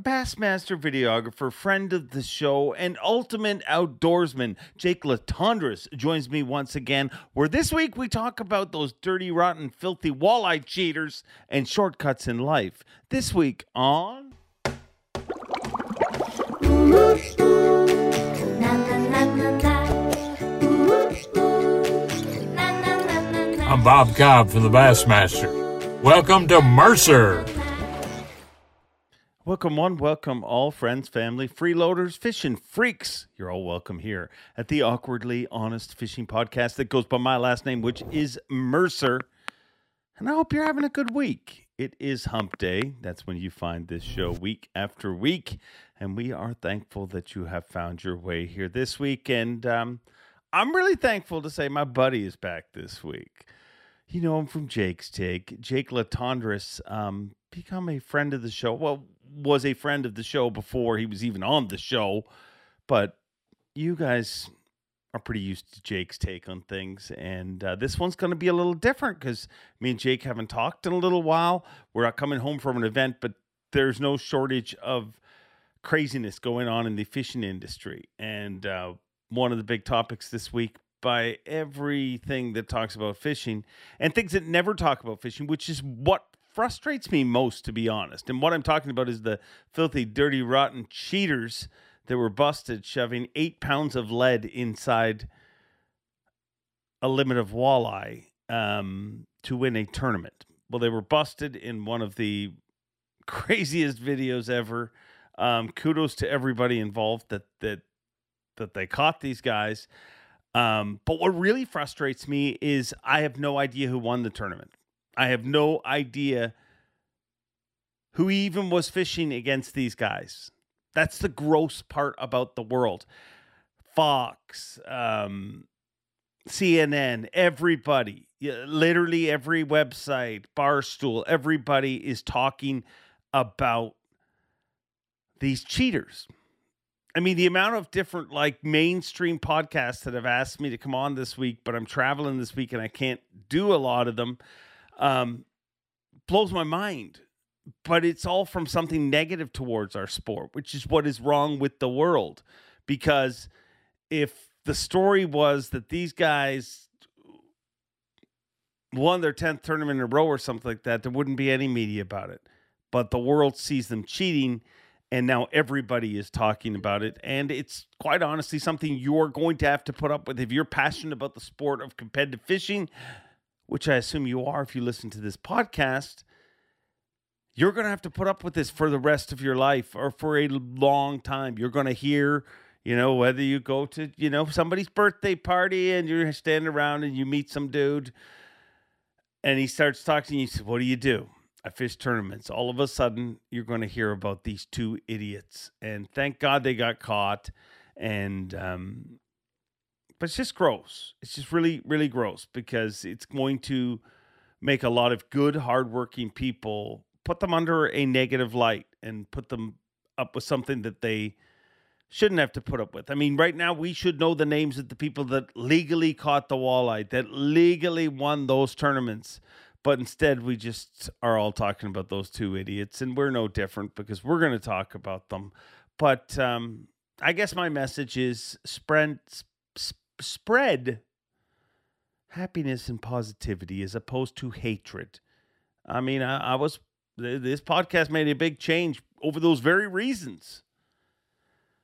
Bassmaster videographer, friend of the show, and ultimate outdoorsman, Jake Latendresse joins me once again, where this week we talk about those dirty, rotten, filthy walleye cheaters and shortcuts in life. This week on. I'm Bob Cobb from the Bassmaster. Welcome to Mercer. Welcome, one, welcome all friends, family, freeloaders, fishing freaks. You're all welcome here at the Awkwardly Honest Fishing Podcast that goes by my last name, which is Mercer. And I hope you're having a good week. It is hump day. That's when you find this show week after week. And we are thankful that you have found your way here this week. And um, I'm really thankful to say my buddy is back this week. You know him from Jake's Take. Jake Latendresse um, become a friend of the show. Well, was a friend of the show before he was even on the show. But you guys are pretty used to Jake's take on things. And uh, this one's going to be a little different because me and Jake haven't talked in a little while. We're not coming home from an event, but there's no shortage of craziness going on in the fishing industry. And uh, one of the big topics this week by everything that talks about fishing and things that never talk about fishing, which is what frustrates me most, to be honest. And what I'm talking about is the filthy, dirty, rotten cheaters that were busted shoving eight pounds of lead inside a limit of walleye um, to win a tournament. Well, they were busted in one of the craziest videos ever. Um, kudos to everybody involved that that that they caught these guys. Um, but what really frustrates me is I have no idea who won the tournament. I have no idea who even was fishing against these guys. That's the gross part about the world. Fox, um, CNN, everybody, literally every website, Barstool, everybody is talking about these cheaters. I mean, the amount of different like mainstream podcasts that have asked me to come on this week, but I'm traveling this week and I can't do a lot of them, um, blows my mind. But it's all from something negative towards our sport, which is what is wrong with the world. Because if the story was that these guys won their 10th tournament in a row or something like that, there wouldn't be any media about it. But the world sees them cheating and now everybody is talking about it and it's quite honestly something you're going to have to put up with if you're passionate about the sport of competitive fishing which i assume you are if you listen to this podcast you're going to have to put up with this for the rest of your life or for a long time you're going to hear you know whether you go to you know somebody's birthday party and you're standing around and you meet some dude and he starts talking to you, say, what do you do I fish tournaments. All of a sudden, you're going to hear about these two idiots, and thank God they got caught. And um, but it's just gross. It's just really, really gross because it's going to make a lot of good, hardworking people put them under a negative light and put them up with something that they shouldn't have to put up with. I mean, right now we should know the names of the people that legally caught the walleye, that legally won those tournaments. But instead, we just are all talking about those two idiots, and we're no different because we're going to talk about them. But um, I guess my message is spread sp- spread happiness and positivity as opposed to hatred. I mean, I, I was this podcast made a big change over those very reasons.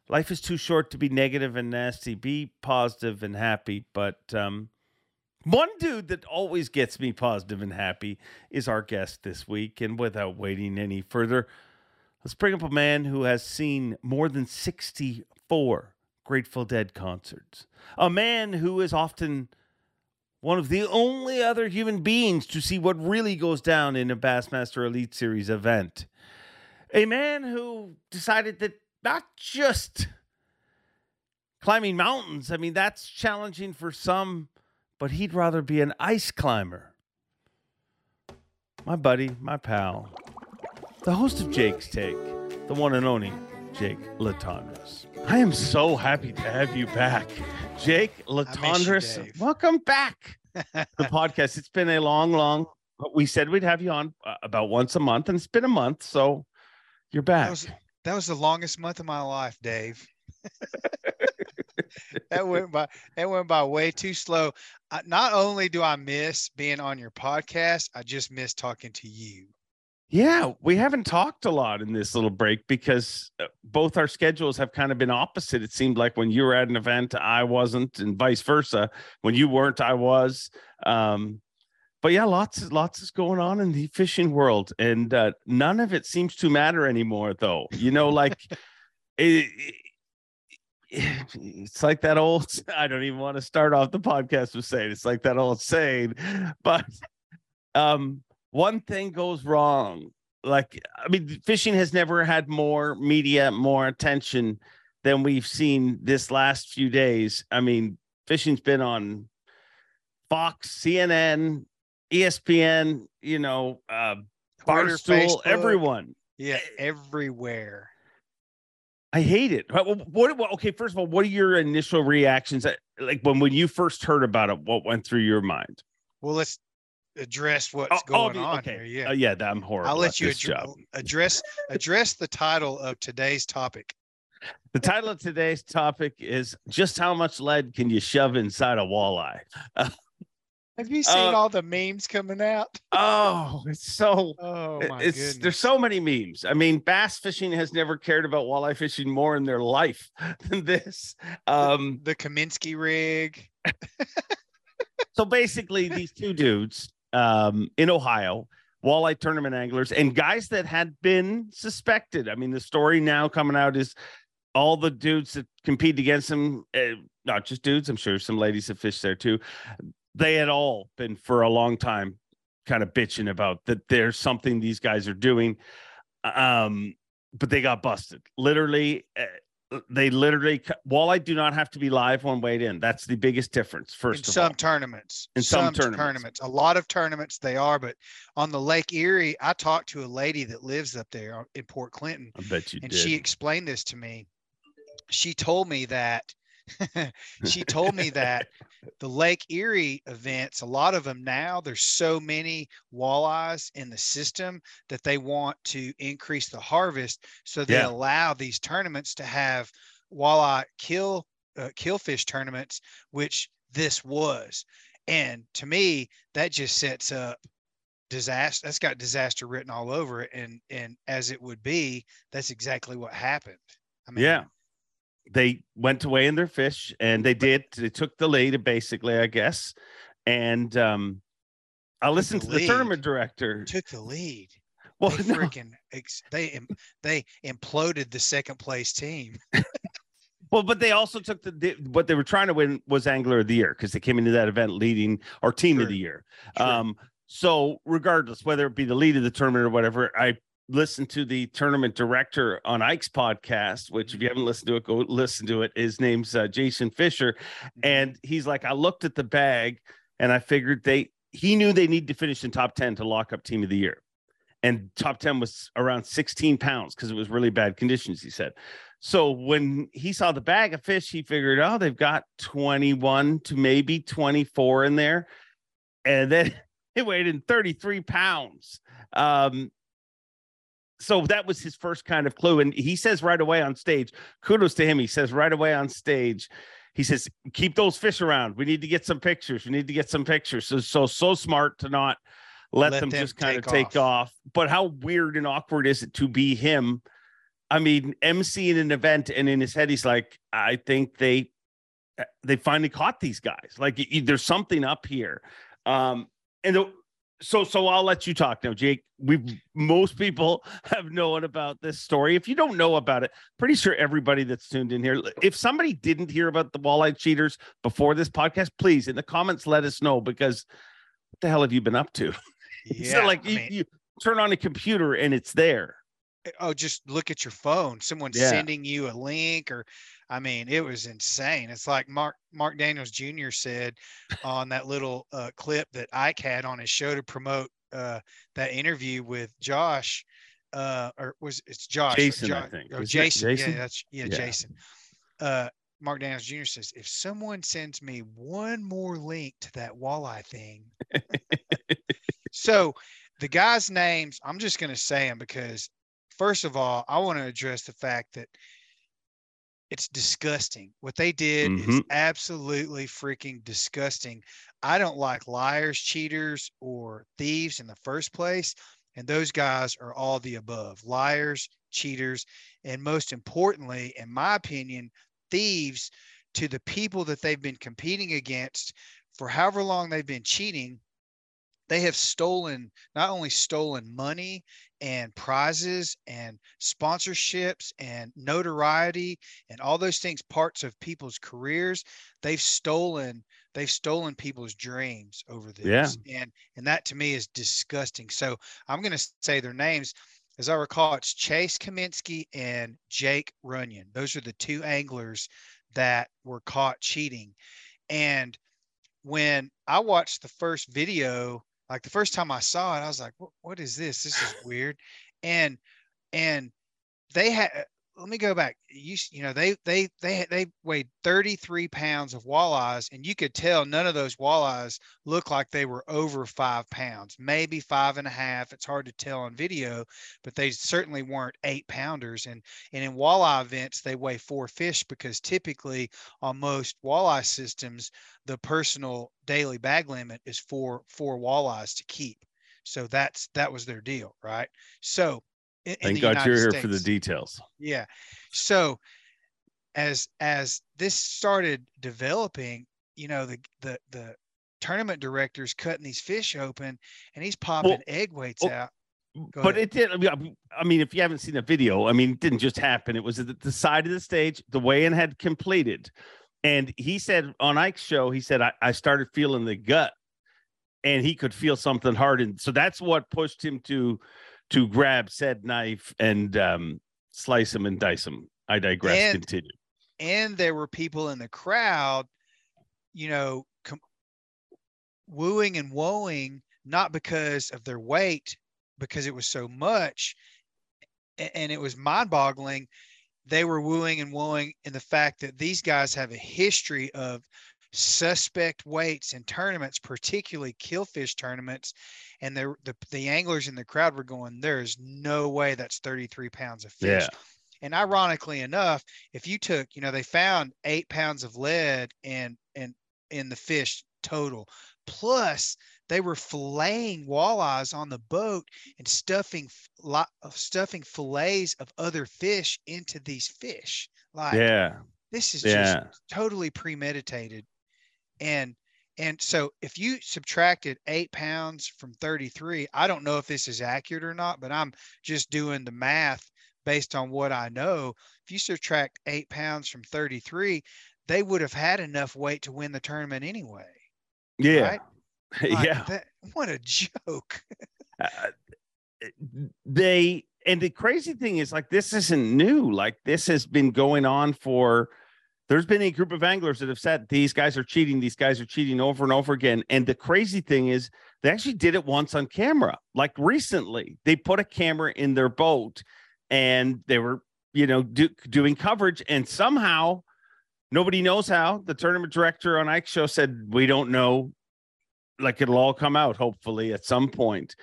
Life is too short to be negative and nasty. Be positive and happy, but um, one dude that always gets me positive and happy is our guest this week. And without waiting any further, let's bring up a man who has seen more than 64 Grateful Dead concerts. A man who is often one of the only other human beings to see what really goes down in a Bassmaster Elite Series event. A man who decided that not just climbing mountains, I mean, that's challenging for some but he'd rather be an ice climber. My buddy, my pal, the host of Jake's Take, the one and only Jake Latendresse. I am so happy to have you back. Jake Latendresse, welcome back the podcast. It's been a long, long, but we said we'd have you on uh, about once a month, and it's been a month, so you're back. That was, that was the longest month of my life, Dave. that went by that went by way too slow. I, not only do I miss being on your podcast, I just miss talking to you. Yeah, we haven't talked a lot in this little break because uh, both our schedules have kind of been opposite. It seemed like when you were at an event, I wasn't, and vice versa. When you weren't, I was. Um, but yeah, lots, lots is going on in the fishing world, and uh, none of it seems to matter anymore. Though, you know, like it, it's like that old. I don't even want to start off the podcast with saying it's like that old saying, but um one thing goes wrong. Like, I mean, fishing has never had more media, more attention than we've seen this last few days. I mean, fishing's been on Fox, CNN, ESPN, you know, uh, Barstool, Facebook. everyone. Yeah, eh, everywhere. I hate it. What, what, Okay, first of all, what are your initial reactions? Like when when you first heard about it, what went through your mind? Well, let's address what's oh, going oh, on okay. here. Yeah, uh, yeah, I'm horrible. I'll let you ad- address address the title of today's topic. The title of today's topic is just how much lead can you shove inside a walleye? Have you seen uh, all the memes coming out? Oh, it's so. Oh my it's, goodness. There's so many memes. I mean, bass fishing has never cared about walleye fishing more in their life than this. Um, the, the Cominsky rig. so basically, these two dudes um, in Ohio, walleye tournament anglers, and guys that had been suspected. I mean, the story now coming out is all the dudes that compete against them, uh, not just dudes, I'm sure some ladies have fished there too. They had all been for a long time kind of bitching about that there's something these guys are doing. Um, but they got busted. Literally, uh, they literally walleye do not have to be live when weighed in. That's the biggest difference. First, in some all. tournaments, in some, tournaments. In some tournaments. tournaments. a lot of tournaments they are, but on the Lake Erie, I talked to a lady that lives up there uh, in Port Clinton. I bet you and did. she explained this to me. She told me that she told me that the Lake Erie events, a lot of them now, there's so many walleyes in the system that they want to increase the harvest. So they yeah. allow these tournaments to have walleye kill uh, killfish tournaments, which this was. And to me, that just sets up disaster. That's got disaster written all over it. And and as it would be, that's exactly what happened. I mean, yeah they went away in their fish and they did they took the lead basically i guess and um i listened the to the tournament director took the lead well they no. freaking they they imploded the second place team well but they also took the what they were trying to win was angler of the year because they came into that event leading our team sure. of the year sure. um so regardless whether it be the lead of the tournament or whatever i listen to the tournament director on Ike's podcast, which if you haven't listened to it, go listen to it. His name's uh, Jason Fisher, mm-hmm. and he's like, I looked at the bag and I figured they he knew they need to finish in top ten to lock up team of the year, and top ten was around 16 pounds because it was really bad conditions. He said. So when he saw the bag of fish, he figured, oh, they've got 21 to maybe 24 in there, and then it weighed in 33 pounds. Um, so that was his first kind of clue. And he says right away on stage, kudos to him. He says right away on stage, he says, keep those fish around. We need to get some pictures. We need to get some pictures. So, so, so smart to not let, let them, them, just kind of take off. But how weird and awkward is it to be him? I mean, MC in an event, and in his head, he's like, I think they they finally caught these guys. Like, there's something up here. Um, and the, so so I'll let you talk now, Jake. We most people have known about this story. If you don't know about it, pretty sure everybody that's tuned in here. If somebody didn't hear about the walleye cheaters before this podcast, please in the comments let us know because what the hell have you been up to? Yeah, so like mean, you turn on a computer and it's there. Eh, oh, just look at your phone. Someone's yeah. sending you a link or I mean, it was insane. It's like Mark Mark Daniels Jr. said on that little uh, clip that Ike had on his show to promote uh, that interview with Josh, uh, or was it's Josh? Jason, Josh, I think. Or Jason. Jason. Yeah, that's yeah, yeah. Jason. Uh, Mark Daniels Jr. says, if someone sends me one more link to that walleye thing, so the guys' names, I'm just going to say them because first of all, I want to address the fact that it's disgusting. What they did is Mhm. absolutely freaking disgusting. I don't like liars, cheaters, or thieves in the first place. And those guys are all the above liars, cheaters, and most importantly, in my opinion, thieves to the people that they've been competing against for however long they've been cheating. They have stolen, not only stolen money and prizes and sponsorships and notoriety and all those things, parts of people's careers. They've stolen, they've stolen people's dreams over this. And and that to me is disgusting. So I'm gonna say their names. As I recall, it's Chase Cominsky and Jake Runyan. Those are the two anglers that were caught cheating. And when I watched the first video, like the first time I saw it, I was like, what, is this? This is weird. And and they had let me go back. You you know they they they they weighed 33 pounds of walleyes, and you could tell none of those walleyes looked like they were over five pounds, maybe five and a half. It's hard to tell on video, but they certainly weren't eight pounders. And and in walleye events, they weigh four fish because typically on most walleye systems, the personal daily bag limit is four four walleyes to keep. So that's that was their deal, right? So in, Thank God United you're here for the details. yeah. So as as this started developing, you know, the the the tournament director's cutting these fish open and he's popping egg weights well, out. Go but ahead. it did. I mean, I mean, if you haven't seen the video, I mean, it didn't just happen. It was at the side of the stage. The weigh-in had completed, and he said on Ike's show, he said, I, "I started feeling the gut, and he could feel something hard, and so that's what pushed him to to grab said knife and um, slice him and dice him." I digress. And- Continue. and there were people in the crowd, you know, com- wooing and woeing not because of their weight, because it was so much, and it was mind-boggling. They were wooing and woeing in the fact that these guys have a history of suspect weights in tournaments, particularly killfish tournaments, and the the, the anglers in the crowd were going, "There's no way that's 33 pounds of fish." Yeah. And ironically enough, if you took, you know, they found eight pounds of lead in in in the fish total. Plus, they were filleting walleyes on the boat and stuffing lot of stuffing fillets of other fish into these fish. Like Yeah. this is Yeah. just totally premeditated. And and so if you subtracted eight pounds from 33, I don't know if this is accurate or not, but I'm just doing the math based on what I know. If you subtract eight pounds from 33, they would have had enough weight to win the tournament anyway. Yeah. Right? Like, yeah. that- what a joke. uh, they and the crazy thing is like this isn't new like this has been going on for there's been a group of anglers that have said these guys are cheating these guys are cheating over and over again. And the crazy thing is they actually did it once on camera. Like recently they put a camera in their boat and they were you know do, doing coverage. And somehow nobody knows how the tournament director on ike show said we don't know. Like it'll all come out hopefully at some point.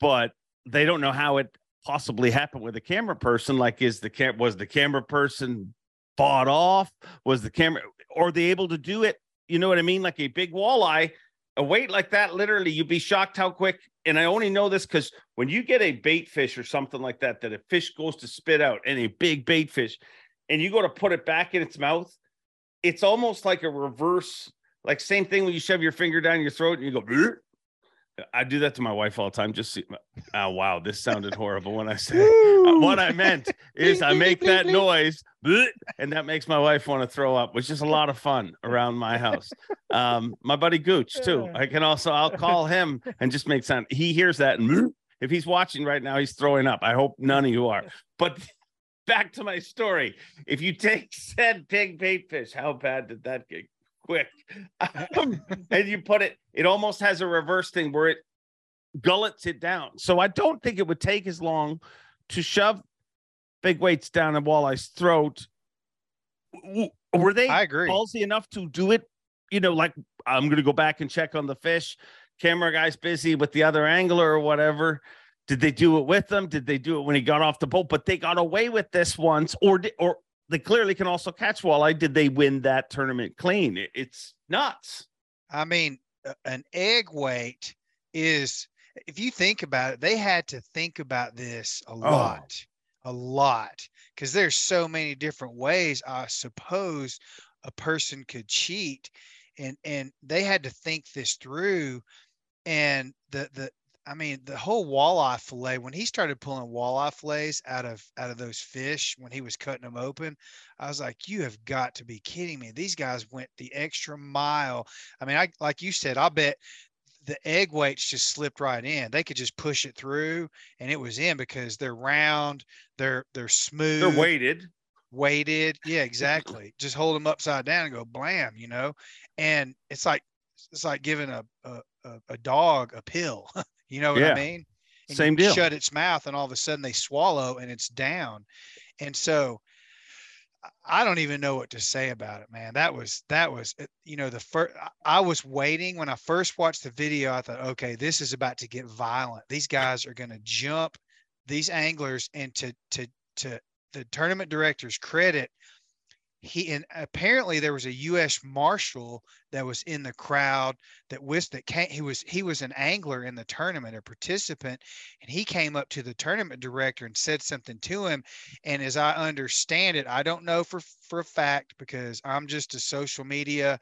But they don't know how it possibly happened with a camera person. Like, is the cam was the camera person bought off? Was the camera or they able to do it? You know what I mean? Like a big walleye, a weight like that, literally, you'd be shocked how quick. And I only know this because when you get a bait fish or something like that, that a fish goes to spit out and a big bait fish, and you go to put it back in its mouth, it's almost like a reverse, like same thing when you shove your finger down your throat and you go. I do that to my wife all the time. Just see, oh wow, this sounded horrible when I said it. what I meant is I make that noise, and that makes my wife want to throw up, which is a lot of fun around my house. Um, my buddy Gooch too. I can also I'll call him and just make sound. He hears that, and if he's watching right now, he's throwing up. I hope none of you are. But back to my story. If you take said pig bait fish, how bad did that get? Quick, Um, and you put it. It almost has a reverse thing where it gullets it down. So I don't think it would take as long to shove big weights down a walleye's throat. Were they I agree. ballsy enough to do it? You know, like I'm going to go back and check on the fish. Camera guy's busy with the other angler or whatever. Did they do it with them? Did they do it when he got off the boat? But they got away with this once, or or they clearly can also catch walleye. Did they win that tournament clean? It- it's nuts. I mean, an egg weight is, if you think about it, they had to think about this a oh. lot, a lot, because there's so many different ways I suppose a person could cheat, and and they had to think this through, and the the I mean, the whole walleye fillet, when he started pulling walleye fillets out of out of those fish when he was cutting them open, I was like, you have got to be kidding me. These guys went the extra mile. I mean, I like you said, I bet the egg weights just slipped right in. They could just push it through and it was in because they're round, they're they're smooth, They're weighted. weighted. Yeah, exactly. Just hold them upside down and go blam, you know. And it's like it's like giving a a, a, a dog a pill. you know what Yeah. I mean? And Same deal. Shut its mouth, and all of a sudden they swallow, and it's down. And so I- don't even know what to say about it, man. That was that was uh, you know the first. I was waiting when I first watched the video. I thought, okay, this is about to get violent. These guys are going to jump these anglers, and to to to the tournament director's credit, he and apparently there was a U.S. Marshal that was in the crowd that was that came. He was he was an angler in the tournament, a participant, and he came up to the tournament director and said something to him. And as I understand it, I don't know for for a fact because I'm just a social media,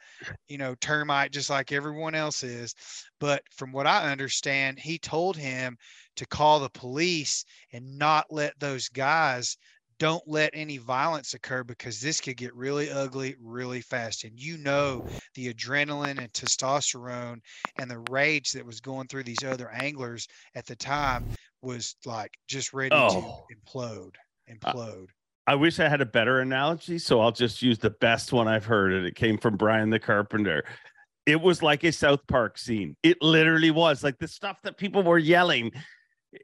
you know, termite just like everyone else is. But from what I understand, he told him to call the police and not let those guys don't let any violence occur because this could get really ugly really fast. And you know, the adrenaline and testosterone and the rage that was going through these other anglers at the time was like just ready Oh. to implode, implode. I wish I had a better analogy, so I'll just use the best one I've heard, and it came from Brian the Carpenter. It was like a South Park scene. It literally was like the stuff that people were yelling.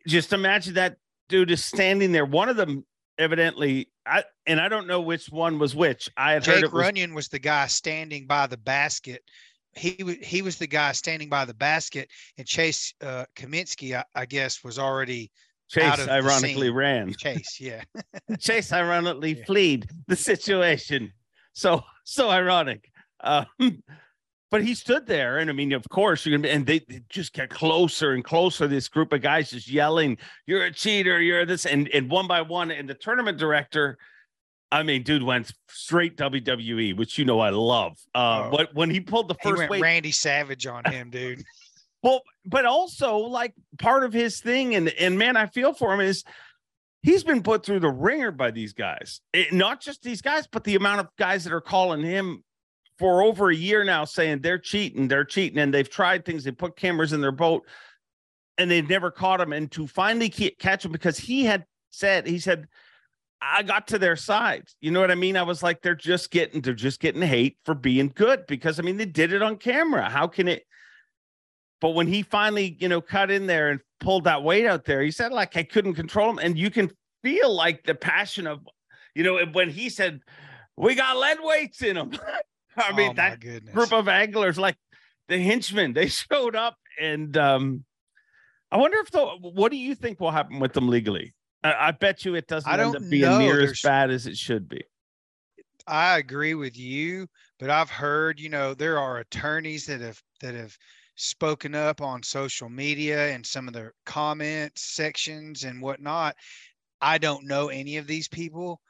Just imagine that dude is standing there. One of them, evidently, I and I don't know which one was which. I had heard Jake it was Runyan was the guy standing by the basket. He was he was the guy standing by the basket, and Chase uh, Cominsky, I, I guess, was already out Chase. Ironically, ran. Chase. Yeah, Chase ironically Yeah. fleed the situation. So so ironic. Um, but he stood there, and I mean, of course, you're gonna be, and they, they just get closer and closer. This group of guys just yelling, "You're a cheater! You're this!" And and one by one, and the tournament director, I mean, dude went straight WWE, which you know I love. Uh, Oh. but when he pulled the he first went weight, Randy Savage on him, dude. well, but also like part of his thing, and and man, I feel for him is he's been put through the ringer by these guys. It- not just these guys, but the amount of guys that are calling him for over a year now, saying they're cheating, they're cheating, and they've tried things. They put cameras in their boat, and they've never caught him. And to finally catch him because he had said he said. I got to their side. You know what I mean? I was like, they're just getting, they're just getting hate for being good because I mean, they did it on camera. How can it? But when he finally, you know, cut in there and pulled that weight out there, he said, like, I couldn't control him. And you can feel like the passion of, you know, when he said, we got lead weights in them. I mean, oh, that goodness. group of anglers, like the henchmen, they showed up. And um, I wonder if, the, what do you think will happen with them legally? I, I bet you it doesn't I end up being know. near as bad as it should be. I agree with you, but I've heard, you know, there are attorneys that have that have spoken up on social media and some of the comment sections and whatnot. I don't know any of these people,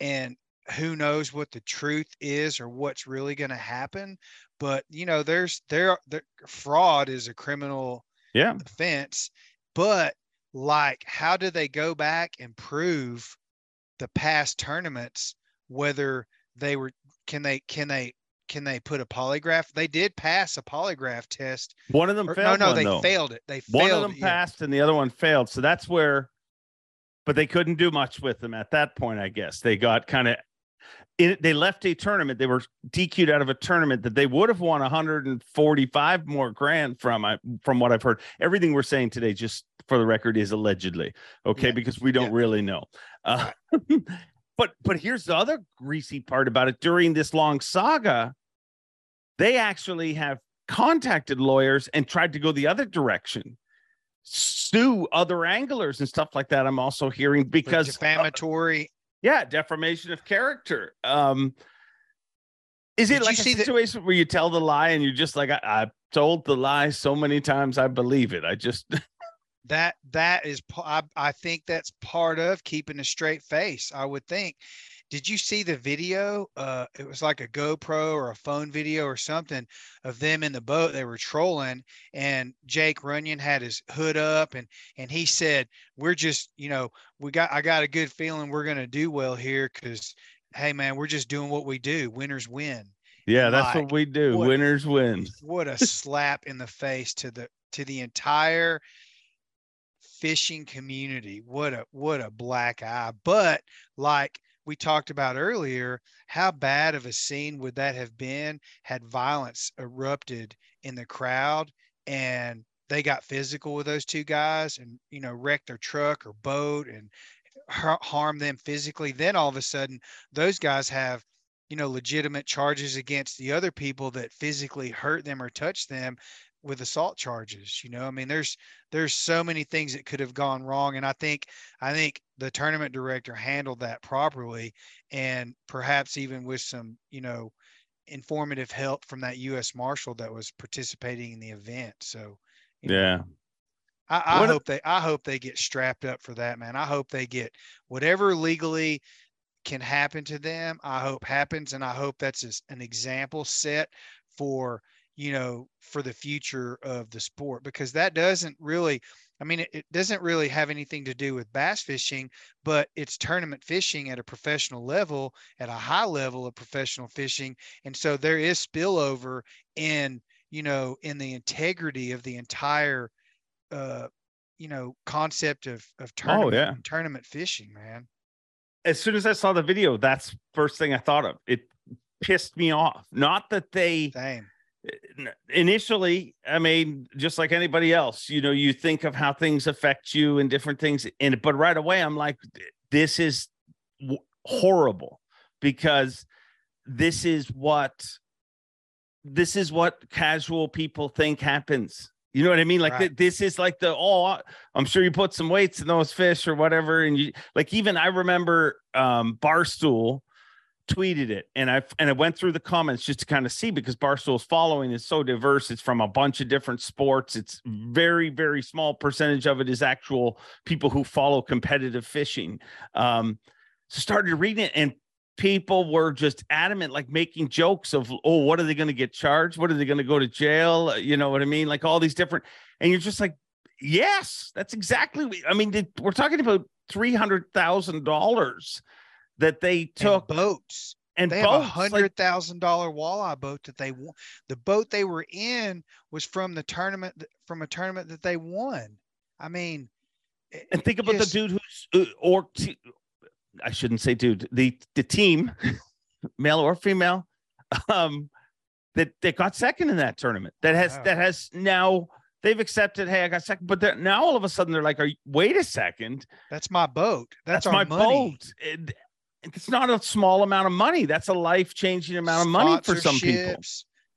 and who knows what the truth is or what's really going to happen. But you know, there's there, there fraud is a criminal Yeah. offense, but like, how do they go back and prove the past tournaments whether they were can they can they can they put a polygraph? They did pass a polygraph test. One of them Or- failed. no, no, one, they though. failed it. They One failed of them yeah. passed and the other one failed. So that's where, but they couldn't do much with them at that point, I guess. They got kind of, they left a tournament. They were DQ'd out of a tournament that they would have won 145 more grand from, I, from what I've heard. Everything we're saying today, just for the record, is allegedly, okay? Yeah, Because we don't yeah. really know. Uh, but, but here's the other greasy part about it. During this long saga, they actually have contacted lawyers and tried to go the other direction sue other anglers and stuff like that. I'm also hearing because defamatory. Yeah, defamation of character. Um, is it Did like a situation where you tell the lie and you're just like, I, I told the lie so many times, I believe it. I just that that is I, I think that's part of keeping a straight face. I would think did you see the video? Uh, it was like a GoPro or a phone video or something of them in the boat. They were trolling, and Jake Runyan had his hood up, and and he said, "We're just, you know, we got. I got a good feeling we're gonna do well here because, hey, man, we're just doing what we do. Winners win." Yeah, that's like, what we do. What, Winners win. What a slap in the face to the to the entire fishing community. What a what a black eye. But like we talked about earlier, how bad of a scene would that have been had violence erupted in the crowd and they got physical with those two guys and you know wrecked their truck or boat and harm them physically? Then all of a sudden those guys have you know legitimate charges against the other people that physically hurt them or touch them with assault charges you know i mean there's there's so many things that could have gone wrong and i think i think the tournament director handled that properly and perhaps even with some you know informative help from that us marshal that was participating in the event so yeah know, I, I hope they I hope they get strapped up for that, man. I hope they get whatever legally can happen to them. I hope happens, and I hope that's an example set for you know, for the future of the sport because that doesn't really, I mean, it, it, doesn't really have anything to do with bass fishing, but it's tournament fishing at a professional level, at a high level of professional fishing. And so there is spillover in, you know, in the integrity of the entire, uh, you know, concept of, of tournament, oh, yeah. tournament fishing, man. As soon as I saw the video, that's first thing I thought of. It pissed me off. Not that they, Same initially i mean just like anybody else you know you think of how things affect you and different things and but right away i'm like this is horrible because this is what this is what casual people think happens you know what I mean? Like right. th- this is like the oh, I'm sure you put some weights in those fish or whatever, and you like even I remember um, Barstool tweeted it and I and I went through the comments just to kind of see because Barstool's following is so diverse. It's from a bunch of different sports. It's very very small percentage of it is actual people who follow competitive fishing. Um, so started reading it and people were just adamant, like making jokes of, oh, what are they going to get charged? What are they going to go to jail? You know what I mean? Like all these different, and you're just like, yes, that's exactly. I mean, we're talking about three hundred thousand dollars that they took and boats and they boats, have a hundred thousand dollar walleye boat that they won. The boat they were in was from the tournament from a tournament that they won. I mean, and think about just, the dude who's uh, or I shouldn't say dude the the team, male or female, um, that that got second in that tournament that has wow. that has now they've accepted, hey, I got second, but now all of a sudden they're like, are you, wait a second, that's my boat, that's, that's my money. boat. It, it's not a small amount of money. That's a life changing amount of money for some people.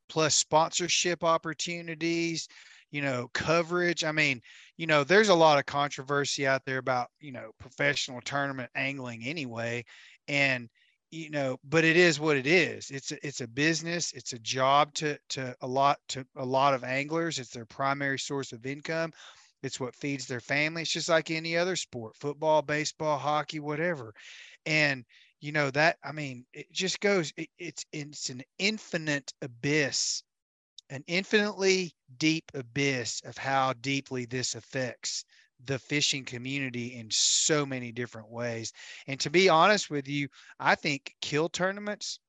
Plus sponsorship opportunities, you know, coverage. I mean, you know, there's a lot of controversy out there about, you know, professional tournament angling anyway. And, you know, but it is what it is. It's a, it's a business. It's a job to to a lot to a lot of anglers. It's their primary source of income. It's what feeds their family. It's just like any other sport, football, baseball, hockey, whatever and you know that i mean it just goes it, it's it's an infinite abyss an infinitely deep abyss of how deeply this affects the fishing community in so many different ways and to be honest with you i think kill tournaments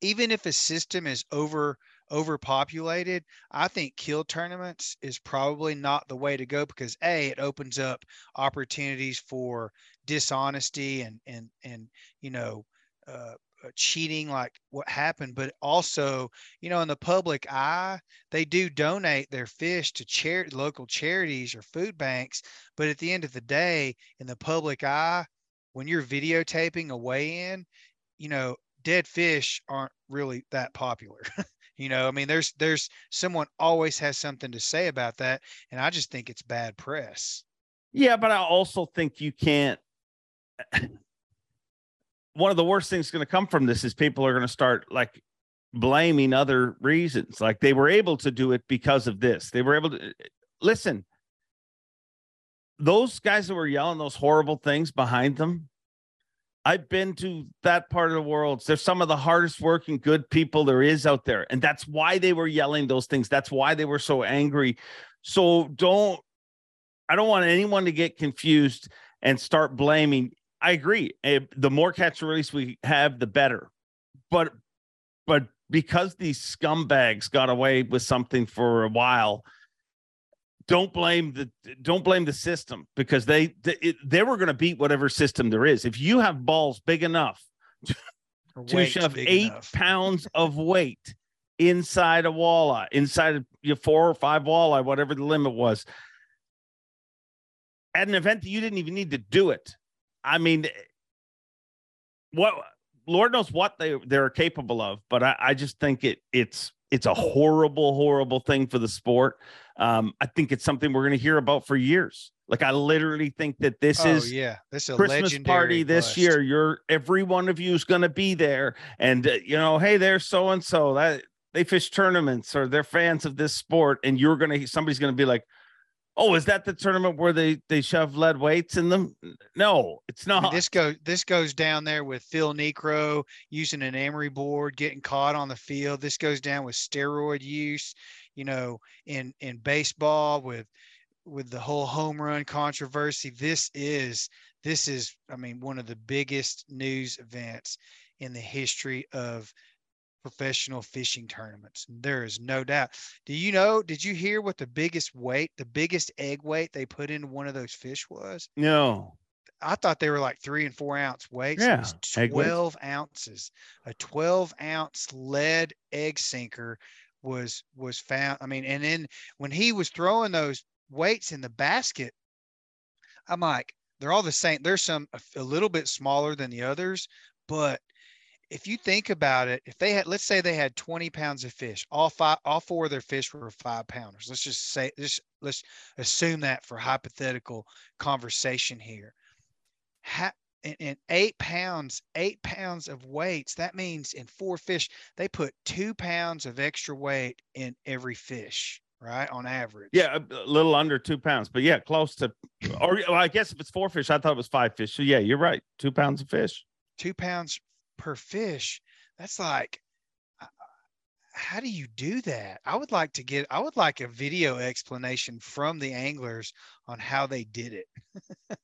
even if a system is over overpopulated, I think kill tournaments is probably not the way to go because a it opens up opportunities for dishonesty and and and you know uh, uh, cheating like what happened but also you know in the public eye they do donate their fish to local charities or food banks but at the end of the day in the public eye when you're videotaping a weigh-in you know dead fish aren't really that popular You know, I mean, there's there's someone always has something to say about that, and I just think it's bad press. Yeah, but I also think you can't. One of the worst things going to come from this is people are going to start like blaming other reasons. Like they were able to do it because of this. They were able to eh, listen. Those guys that were yelling those horrible things behind them, I've been to that part of the world. They're some of the hardest working good people there is out there. And that's why they were yelling those things. That's why they were so angry. So don't, I don't want anyone to get confused and start blaming. I agree. The more catch and release we have, the better. But, but because these scumbags got away with something for a while, don't blame the don't blame the system because they they, they were going to beat whatever system there is. If you have balls big enough to, to shove eight enough. pounds of weight inside a walleye, inside your four or five walleye, whatever the limit was, at an event that you didn't even need to do it. I mean, what Lord knows what they they're capable of, but I, I just think it it's it's a horrible, horrible thing for the sport. Um, I think it's something we're going to hear about for years. Like I literally think that this oh, is yeah, this is Christmas party this bust. year. You're every one of you is going to be there, and uh, you know, hey, there's so and so that they fish tournaments or they're fans of this sport, and you're gonna somebody's going to be like, Oh, is that the tournament where they they shove lead weights in them? No, it's not. I mean, this goes this goes down there with Phil Niekro using an emery board, getting caught on the field. This goes down with steroid use, you know, in in baseball with with the whole home run controversy. This is this is, I mean, one of the biggest news events in the history of professional fishing tournaments. There is no doubt. Do you know? Did you hear what the biggest weight, the biggest egg weight they put into one of those fish was? No. I thought they were like three and four ounce weights. Yeah, it was 12 ounces. A 12 ounce lead egg sinker was was found. I mean, and then when he was throwing those weights in the basket, I'm like, they're all the same. There's some a, a little bit smaller than the others, but if you think about it, if they had, let's say they had 20 pounds of fish, all five, all four of their fish were five pounders. Let's just say, just let's assume that for hypothetical conversation here. In and, eight pounds, eight pounds of weights. That means in four fish, they put two pounds of extra weight in every fish, right? On average. Yeah, a little under two pounds, but yeah, close to. Or well, I guess if it's four fish, I thought it was five fish. So yeah, you're right. Two pounds of fish. Two pounds per fish. That's like, uh, how do you do that? I would like to get, I would like a video explanation from the anglers on how they did it.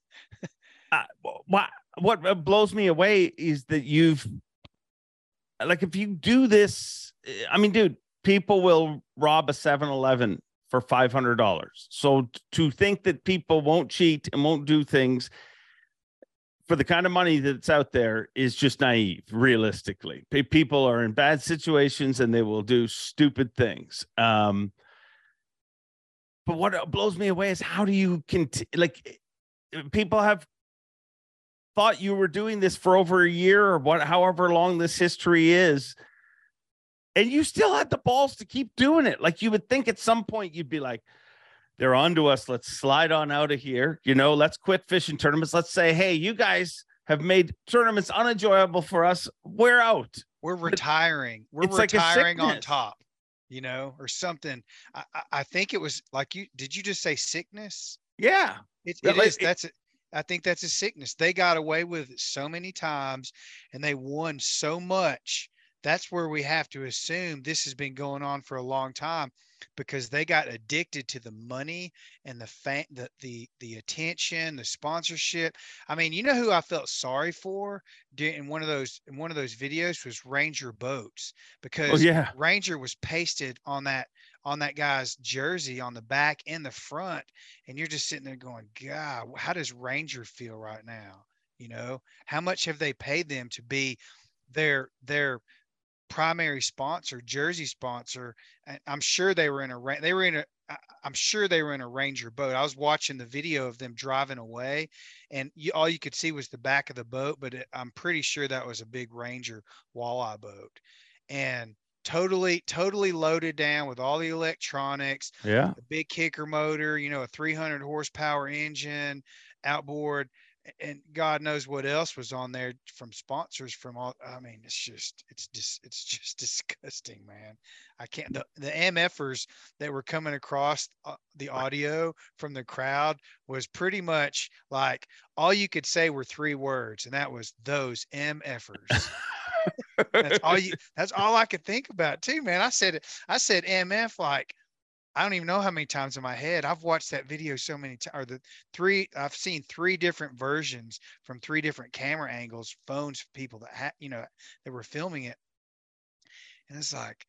uh, what, what blows me away is that you've, like, if you do this, I mean, dude, people will rob a 7 Eleven for $500. So to think that people won't cheat and won't do things for the kind of money that's out there is just naive realistically. People are in bad situations and they will do stupid things um but what blows me away is how do you continue like people have thought you were doing this for over a year or what however long this history is and you still had the balls to keep doing it. Like you would think at some point you'd be like they're on to us. Let's slide on out of here. You know, let's quit fishing tournaments. Let's say, hey, you guys have made tournaments unenjoyable for us. We're out. We're retiring. We're it's retiring like on top, you know, or something. I, I think it was like you did you just say sickness? Yeah. It, it is. It, that's it. I think that's a sickness. They got away with it so many times and they won so much. That's where we have to assume this has been going on for a long time because they got addicted to the money and the fa- the the the attention, the sponsorship. I mean, you know who I felt sorry for in one of those in one of those videos was Ranger Boats oh, because oh, yeah. Ranger was pasted on that on that guy's jersey on the back and the front, and you're just sitting there going, God, how does Ranger feel right now? You know, how much have they paid them to be their their primary sponsor, jersey sponsor. I'm sure they were in a they were in a I'm sure they were in a Ranger boat. I was watching the video of them driving away, and you, all you could see was the back of the boat. But it, I'm pretty sure that was a big Ranger walleye boat. And totally totally loaded down with all the electronics Yeah. a big kicker motor you know a 300 horsepower engine outboard and god knows what else was on there from sponsors from all i mean it's just it's just it's just disgusting man. I can't the, the mfers that were coming across uh, the audio from the crowd was pretty much like all you could say were three words and that was those mfers that's all you that's all I could think about too, man. I said it, I said MF like I don't even know how many times in my head. I've watched that video so many times or the three I've seen three different versions from three different camera angles, phones, people that had you know that were filming it. And it's like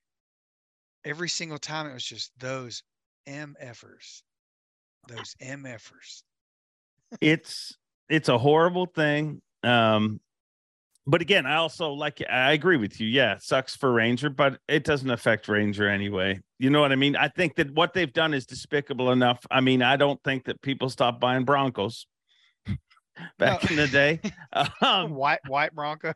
every single time it was just those MFers. Those MFers. it's it's a horrible thing. Um, but again, I also like I agree with you. Yeah, it sucks for Ranger, but it doesn't affect Ranger anyway. You know what I mean? I think that what they've done is despicable enough. I mean, I don't think that people stopped buying Broncos back No. in the day. Um, white white Broncos.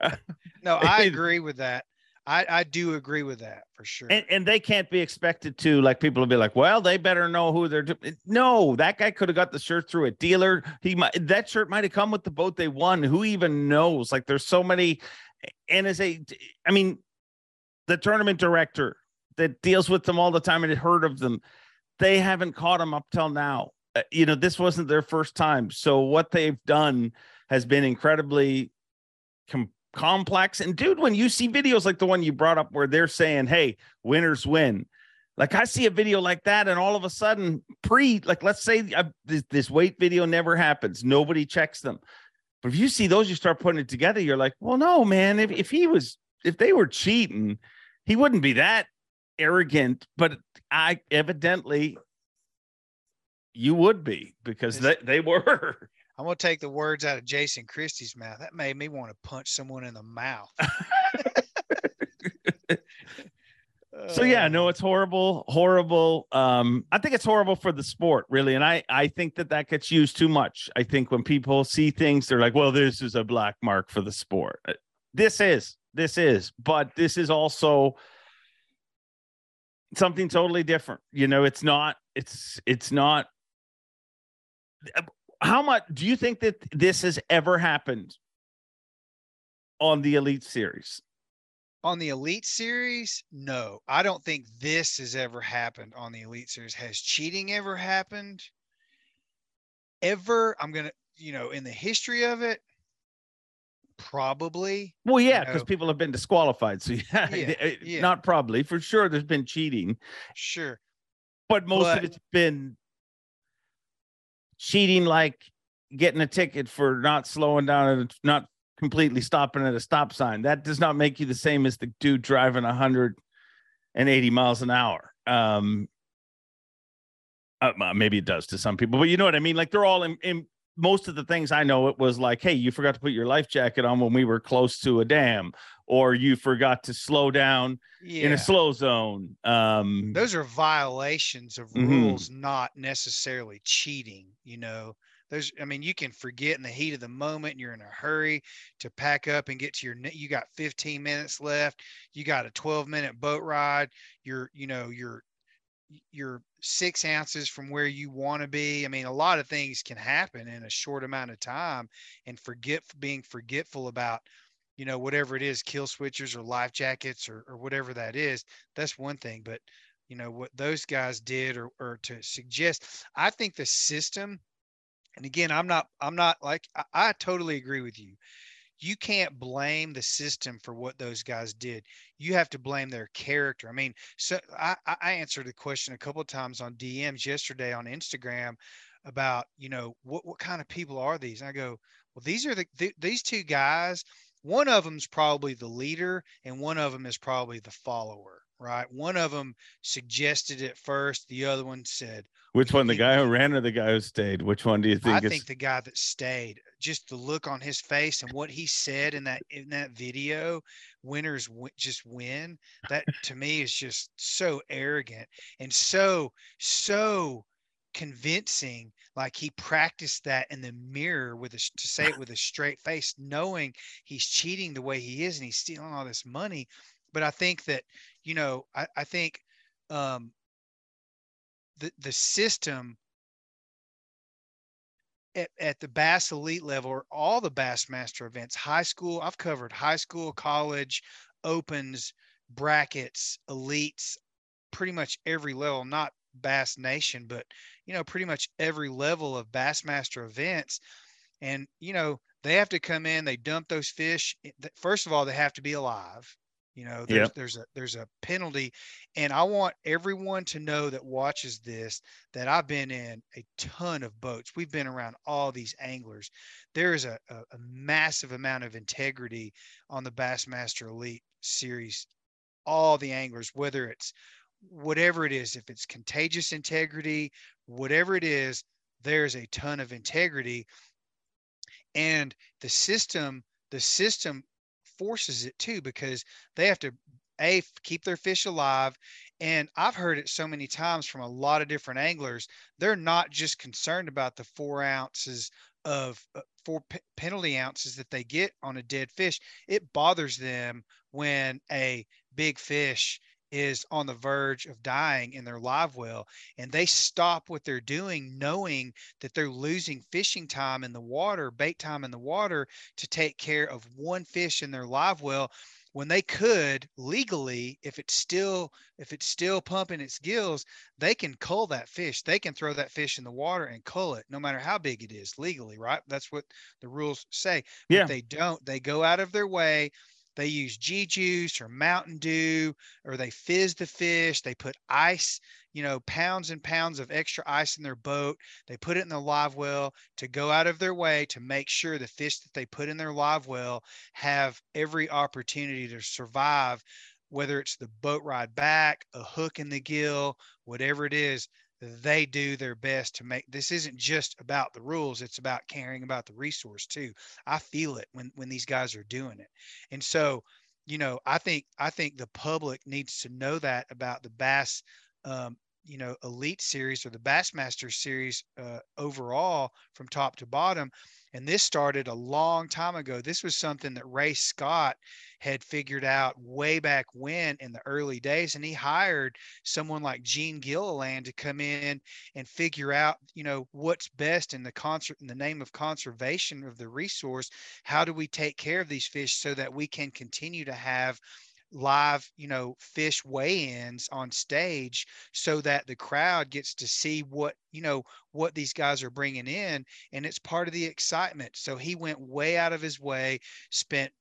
no, I agree with that. I, I do agree with that for sure. and, and they can't be expected to like people will be like well they better know who they're do-" no that guy could have got the shirt through a dealer. He might that shirt might have come with the boat they won. Who even knows? Like there's so many and as a i mean the tournament director that deals with them all the time and had heard of them they haven't caught them up till now. Uh, you know this wasn't their first time. So what they've done has been incredibly complex. And dude, when you see videos like the one you brought up where they're saying, "Hey, winners win," like I see a video like that, and all of a sudden, pre, like let's say uh, this, this weight video never happens, nobody checks them. But if you see those, you start putting it together. You're like, well, no, man. If if he was, if they were cheating, he wouldn't be that arrogant. But I evidently. You would be because they, they were. I'm gonna take the words out of Jason Christie's mouth. That made me want to punch someone in the mouth. So yeah, Uh, no, it's horrible, horrible. Um, I think it's horrible for the sport, really, and I I think that that gets used too much. I think when people see things, they're like, "Well, this is a black mark for the sport." Uh, This is, this is, but this is also something totally different. You know, it's not. It's it's not. How much do you think that this has ever happened on the Elite Series? on the Elite Series, no, I don't think this has ever happened on the Elite Series. Has cheating ever happened? Ever? I'm gonna, you know, in the history of it, probably. Well, yeah, know. because people have been disqualified. So yeah, Yeah, uh, yeah. not probably for sure. There's been cheating, Sure. but most But- of it's been cheating, like getting a ticket for not slowing down and not completely stopping at a stop sign. That does not make you the same as the dude driving 180 miles an hour. Um, uh, maybe it does to some people, but you know what I mean. Like they're all in, in most of the things I know. It was like, hey, you forgot to put your life jacket on when we were close to a dam, or you forgot to slow down Yeah. in a slow zone. Um, Those are violations of Mhm. rules, not necessarily cheating. You know, there's, I mean, you can forget in the heat of the moment. You're in a hurry to pack up and get to your, you got 15 minutes left. You got a 12 minute boat ride. You're, you know, you're, you're six ounces from where you want to be. I mean, a lot of things can happen in a short amount of time and forget being forgetful about, you know, whatever it is, kill switchers or life jackets or, or whatever that is. That's one thing. But you know what those guys did or, or to suggest i think the system and again i'm not i'm not like I, I totally agree with you you can't blame the system for what those guys did. You have to blame their character. I mean so i I- answered a question a couple of times on dms yesterday on instagram about you know what what kind of people are these? And i go well these are the th- these two guys. One of them's probably the leader and one of them is probably the follower right? One of them suggested it first. The other one said which one, the guy who ran or the guy who stayed? Which one do you think I is? think the guy that stayed, just the look on his face and what he said in that in that video, winners w- just win. That to me is just so arrogant and so so convincing. Like he practiced that in the mirror with a, to say it with a straight face, knowing he's cheating the way he is and he's stealing all this money. but I think that, you know, I, I think um, the the system at, at the Bass Elite level or all the Bassmaster events, high school, I've covered high school, college, opens, brackets, elites, pretty much every level, not Bass Nation, but you know, pretty much every level of Bassmaster events. And you know, they have to come in, they dump those fish. Eh, first of all, they have to be alive. You know, there's yep. there's a there's a penalty, and I want everyone to know that watches this that I've been in a ton of boats. We've been around all these anglers. There is a, a, a massive amount of integrity on the Bassmaster Elite series. All the anglers, whether it's whatever it is, if it's contagious integrity, whatever it is, there's a ton of integrity. And the system, the system forces it too because they have to a keep their fish alive and i've heard it so many times from a lot of different anglers they're not just concerned about the four ounces of uh, four p- penalty ounces that they get on a dead fish. It bothers them when a big fish is on the verge of dying in their live well and they stop what they're doing knowing that they're losing fishing time in the water bait time in the water to take care of one fish in their live well when they could legally if it's still if it's still pumping its gills they can cull that fish. They can throw that fish in the water and cull it no matter how big it is legally right? That's what the rules say. Yeah. but they don't. They go out of their way they use G juice or Mountain Dew, or they fizz the fish. They put ice, you know, pounds and pounds of extra ice in their boat. They put it in the live well to go out of their way to make sure the fish that they put in their live well have every opportunity to survive, whether it's the boat ride back, a hook in the gill, whatever it is they do their best to make this isn't just about the rules it's about caring about the resource too. I feel it when when these guys are doing it. And so you know i think i think the public needs to know that about the bass um, you know elite series or the bassmaster series uh, overall from top to bottom and this started a long time ago. This was something that Ray Scott had figured out way back when in the early days. And he hired someone like Gene Gilliland to come in and figure out, you know, what's best in the concert in the name of conservation of the resource. How do we take care of these fish so that we can continue to have live, you know, fish weigh-ins on stage so that the crowd gets to see what, you know, what these guys are bringing in and it's part of the excitement. So he went way out of his way, spent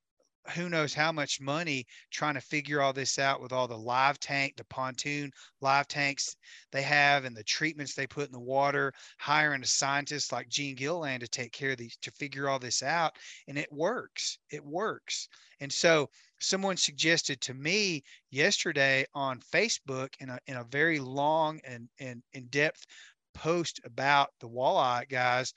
who knows how much money trying to figure all this out with all the live tank, the pontoon live tanks they have, and the treatments they put in the water, hiring a scientist like Gene Gilliland to take care of these, to figure all this out. And it works. It works. And so someone suggested to me yesterday on Facebook in a, in a very long and, and in-depth post about the walleye guys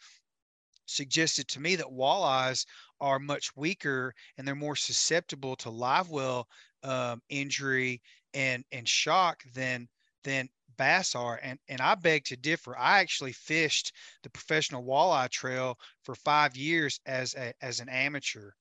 suggested to me that walleyes are much weaker and they're more susceptible to live well um, injury and and shock than than bass are and and I beg to differ. I actually fished the professional walleye trail for 5 years as a as an amateur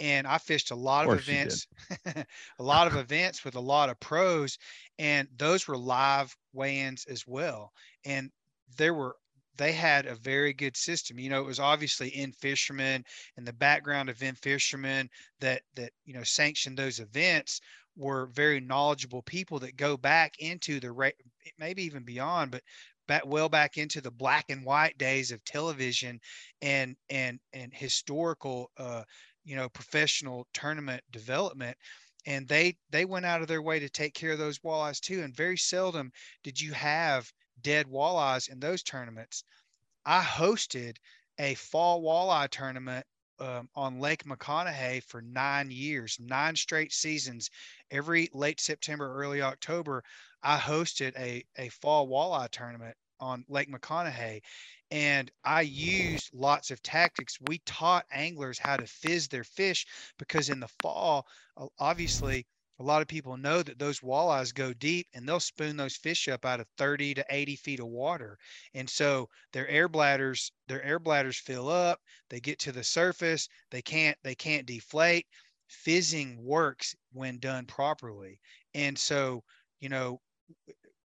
and I fished a lot of, of events a lot of events with a lot of pros and those were live weigh-ins as well and there were they had a very good system. You know, it was obviously In-Fisherman and the background of In-Fisherman that that you know sanctioned those events were very knowledgeable people that go back into the maybe even beyond, but back well back into the black and white days of television and and and historical uh, you know professional tournament development and they they went out of their way to take care of those walleyes too and very seldom did you have dead walleyes in those tournaments. I hosted a fall walleye tournament um, on Lake McConaughy for nine years, nine straight seasons. Every late September, early October, I hosted a, a fall walleye tournament on Lake McConaughy. And I used lots of tactics. We taught anglers how to fizz their fish because in the fall, obviously, a lot of people know that those walleyes go deep and they'll spoon those fish up out of 30 to 80 feet of water. And so their air bladders, their air bladders fill up, they get to the surface, they can't, they can't deflate. fizzing works when done properly. And so, you know,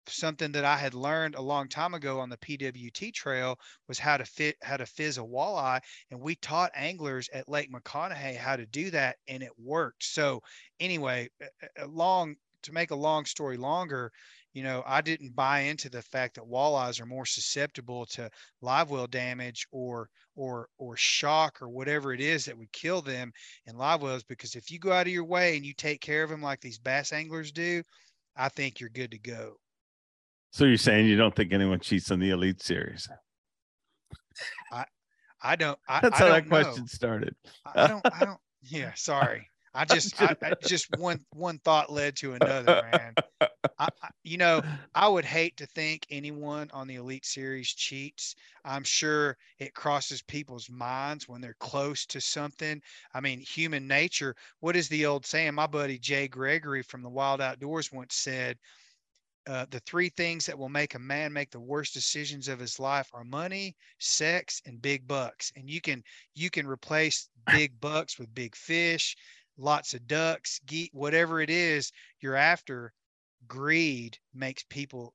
something that I had learned a long time ago on the PWT trail was how to fit how to fizz a walleye, and we taught anglers at Lake McConaughy how to do that, and it worked. So anyway, a long to make a long story longer, you know, I didn't buy into the fact that walleyes are more susceptible to live well damage or or or shock or whatever it is that would kill them in live wells. Because if you go out of your way and you take care of them like these bass anglers do, I think you're good to go. So you're saying you don't think anyone cheats on the Elite Series? I I don't. I, That's I how don't that question know. started. I don't. I don't. Yeah. Sorry. I just, I, I just one one thought led to another, man. I, you know, I would hate to think anyone on the Elite Series cheats. I'm sure it crosses people's minds when they're close to something. I mean, human nature. What is the old saying? My buddy Jay Gregory from the Wild Outdoors once said, uh, "The three things that will make a man make the worst decisions of his life are money, sex, and big bucks." And you can you can replace big bucks with big fish, lots of ducks, geet, whatever it is you're after greed makes people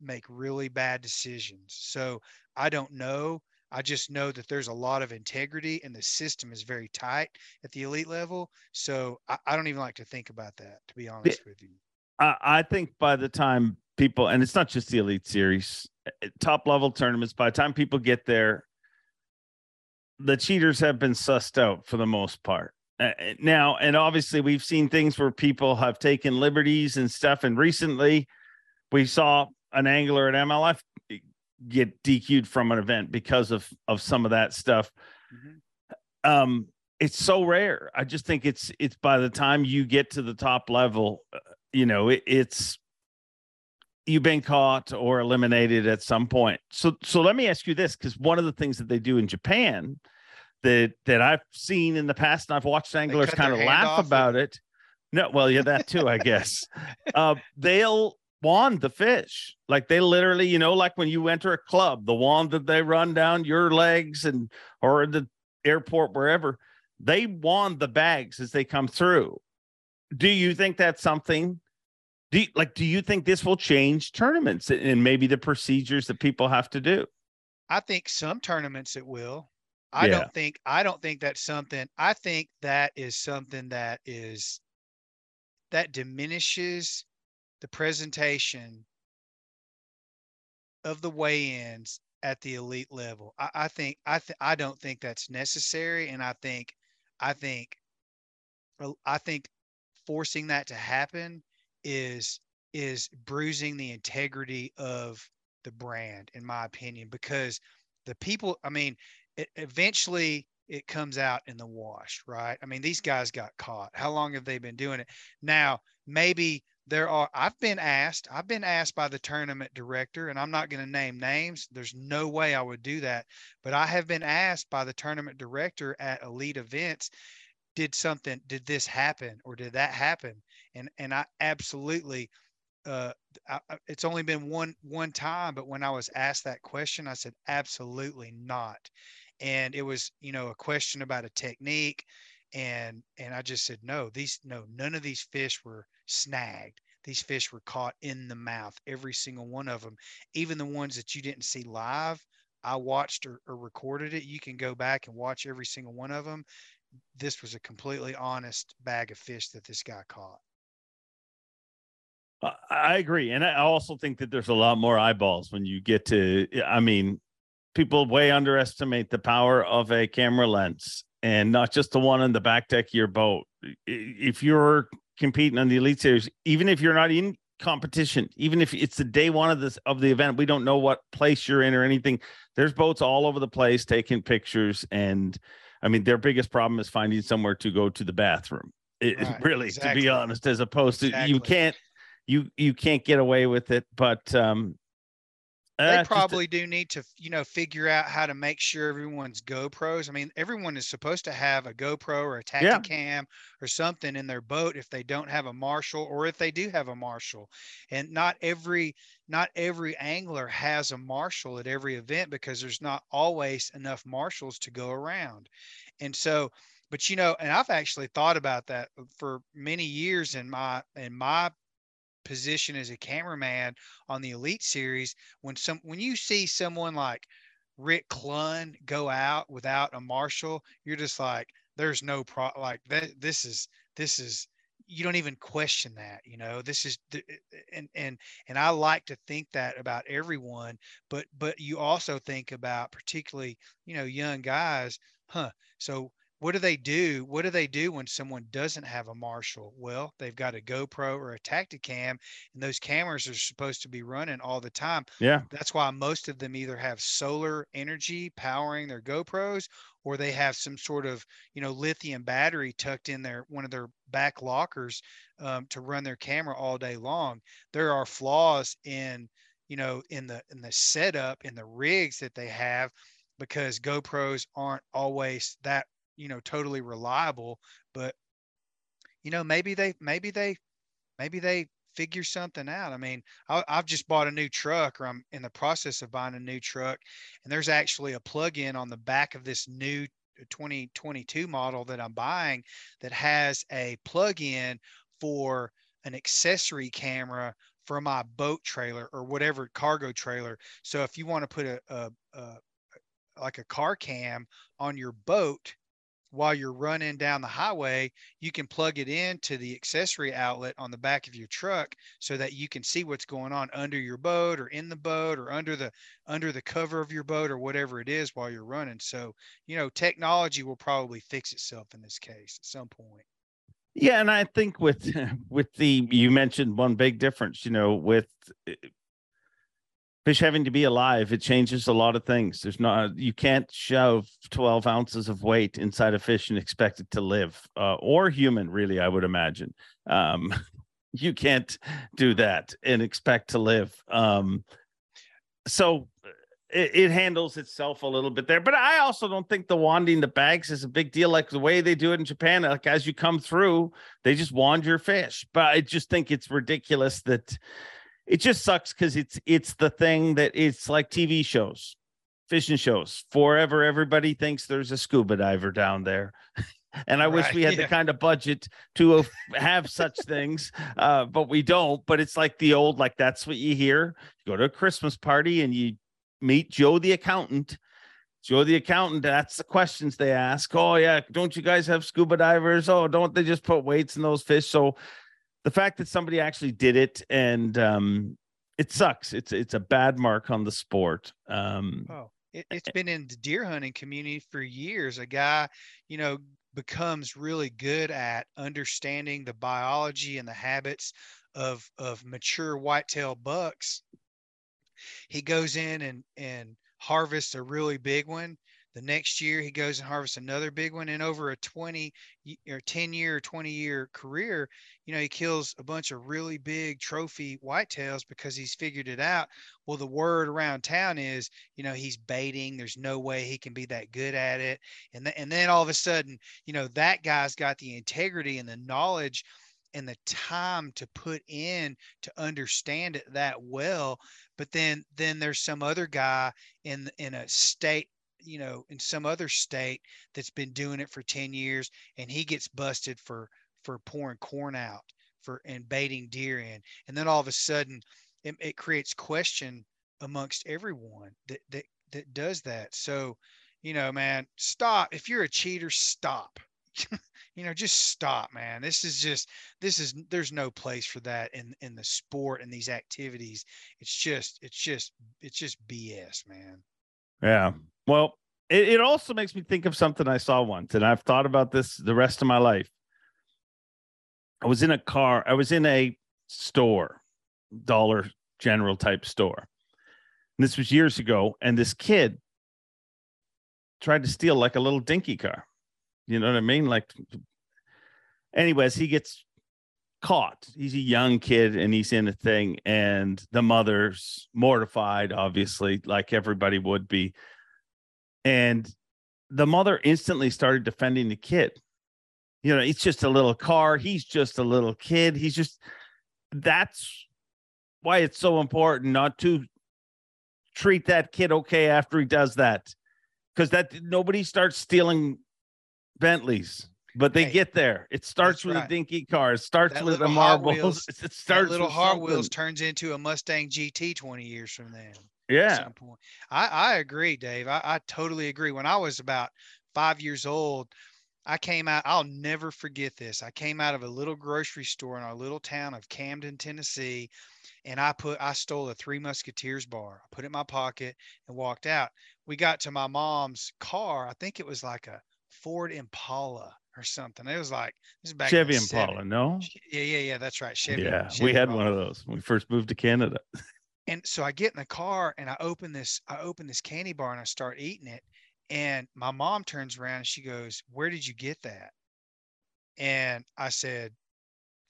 make really bad decisions. So I don't know. I just know that there's a lot of integrity and the system is very tight at the elite level. So I, I don't even like to think about that, to be honest with you. I, I think by the time people, and it's not just the Elite Series, uh, top level tournaments, by the time people get there, the cheaters have been sussed out for the most part. Uh, now, and obviously, we've seen things where people have taken liberties and stuff. And recently, we saw an angler at MLF get DQ'd from an event because of of some of that stuff. Mm-hmm. Um, it's so rare. I just think it's it's by the time you get to the top level, uh, you know, it, it's you've been caught or eliminated at some point. So so let me ask you this because one of the things that they do in Japan that that I've seen in the past and I've watched anglers kind of laugh about it. No, well, yeah, that too, I guess. uh, they'll wand the fish. Like they literally, you know, like when you enter a club, the wand that they run down your legs and or the airport, wherever, they wand the bags as they come through. Do you think that's something? Do you, like do you think this will change tournaments and maybe the procedures that people have to do? I think some tournaments it will. I yeah. don't think I don't think that's something I think that is something that is that diminishes the presentation of the weigh-ins at the elite level. I, I think I th- I don't think that's necessary, and I think I think I think forcing that to happen is is bruising the integrity of the brand, in my opinion, because the people. I mean, it, eventually it comes out in the wash, right? I mean, these guys got caught. How long have they been doing it? Now, maybe there are, I've been asked, I've been asked by the tournament director, and I'm not going to name names. There's no way I would do that. But I have been asked by the tournament director at elite events, did something, did this happen or did that happen? And, and I absolutely, uh, I, it's only been one one time, but when I was asked that question, I said absolutely not. And it was you know a question about a technique and and i just said no these no none of these fish were snagged. These fish were caught in the mouth every single one of them even the ones that you didn't see live i watched or, or recorded it. You can go back and watch every single one of them this was a completely honest bag of fish that this guy caught I agree. And I also think that there's a lot more eyeballs when you get to, I mean, people way underestimate the power of a camera lens and not just the one on the back deck of your boat. If you're competing on the Elite Series, even if you're not in competition, even if it's the day one of this of the event, we don't know what place you're in or anything. There's boats all over the place taking pictures, and I mean their biggest problem is finding somewhere to go to the bathroom. It, right, really, exactly. to be honest, as opposed to exactly. you can't you you can't get away with it. But um, they uh, probably do need to you know figure out how to make sure everyone's GoPros. I mean, everyone is supposed to have a GoPro or a Tactacam yeah. or something in their boat if they don't have a marshal or if they do have a marshal. And not every not every angler has a marshal at every event because there's not always enough marshals to go around. And so but you know, and I've actually thought about that uh, for many years in my in my position as a cameraman on the Elite Series. When some when you see someone like Rick Clunn go out without a marshal, you're just like, there's no pro like that. This is this is you don't even question that you know this is and and and i like to think that about everyone but but you also think about particularly you know young guys huh so what do they do? What do they do when someone doesn't have a marshal? Well, they've got a GoPro or a Tactacam, and those cameras are supposed to be running all the time. Yeah. That's why most of them either have solar energy powering their GoPros or they have some sort of, you know, lithium battery tucked in their one of their back lockers um, to run their camera all day long. There are flaws in, you know, in the in the setup in the rigs that they have because GoPros aren't always that you know totally reliable but you know maybe they maybe they maybe they figure something out. I mean I, have just bought a new truck or i'm in the process of buying a new truck and there's actually a plug-in on the back of this new 2022 model that i'm buying that has a plug-in for an accessory camera for my boat trailer or whatever cargo trailer. So if you want to put a, a, a like a car cam on your boat while you're running down the highway, you can plug it into the accessory outlet on the back of your truck so that you can see what's going on under your boat or in the boat or under the under the cover of your boat or whatever it is while you're running. So, you know, technology will probably fix itself in this case at some point. Yeah, and I think with with the you mentioned one big difference, you know, with eh, fish having to be alive it changes a lot of things. There's not you can't shove 12 ounces of weight inside a fish and expect it to live uh, or human really i would imagine. Um, you can't do that and expect to live. Um, so it, it, handles itself a little bit there but i also don't think the wanding the bags is a big deal like the way they do it in japan like as you come through they just wand your fish. But i just think it's ridiculous that it just sucks because it's it's the thing that it's like TV shows, fishing shows. Forever, everybody thinks there's a scuba diver down there. and I right, wish we had yeah. the kind of budget to have such things, uh, but we don't. But it's like the old, like that's what you hear. You go to a Christmas party and you meet Joe the accountant. Joe the accountant, that's the questions they ask. Oh, yeah, don't you guys have scuba divers? Oh, don't they just put weights in those fish? So the fact that somebody actually did it and um, it sucks. It's it's a bad mark on the sport. Um, oh, it, has been in the deer hunting community for years. A guy, you know, becomes really good at understanding the biology and the habits of of mature whitetail bucks. He goes in and and harvests a really big one the next year, he goes and harvests another big one. And over a 20 or 10 year, 20 year career, you know, he kills a bunch of really big trophy whitetails because he's figured it out. Well, the word around town is, you know, he's baiting. There's no way he can be that good at it. And, th- and then all of a sudden, you know, that guy's got the integrity and the knowledge and the time to put in to understand it that well but then then there's some other guy in in a state you know, in some other state that's been doing it for 10 years and he gets busted for for pouring corn out for and baiting deer in. And then all of a sudden it, it creates question amongst everyone that that that does that. So, you know, man, stop. If you're a cheater, stop. you know, just stop, man. This is just this is there's no place for that in in the sport and these activities. It's just it's just it's just BS, man. Yeah. Well, it, it also makes me think of something I saw once, and I've thought about this the rest of my life. I was in a car, I was in a store, Dollar General type store. And this was years ago, and this kid tried to steal like a little dinky car. You know what I mean? Like, anyways, he gets caught. He's a young kid and he's in a thing, and the mother's mortified, obviously, like everybody would be and the mother instantly started defending the kid. You know, it's just a little car. He's just a little kid. He's just that's why it's so important not to treat that kid okay after he does that. Because that nobody starts stealing Bentleys, but they Hey, get there. It starts with right. a dinky car. It starts That with the little marbles. Wheels- It That starts little with Hot Wheels turns into a Mustang GT 20 years from then. Yeah. some point. I, I agree, Dave. I, I totally agree. When I was about five years old, I came out, I'll never forget this. I came out of a little grocery store in our little town of Camden, Tennessee, and I put, I stole a Three Musketeers bar. I put it in my pocket and walked out. We got to my mom's car. I think it was like a Ford Impala or something. It was like, this is back Chevy Impala, 70s. no? Yeah, yeah, yeah. That's right. Chevy. yeah, Chevy we had Impala one of those when we first moved to Canada. and so I get in the car and I open this, I open this candy bar and I start eating it. And my mom turns around and she goes, Where did you get that? And I said,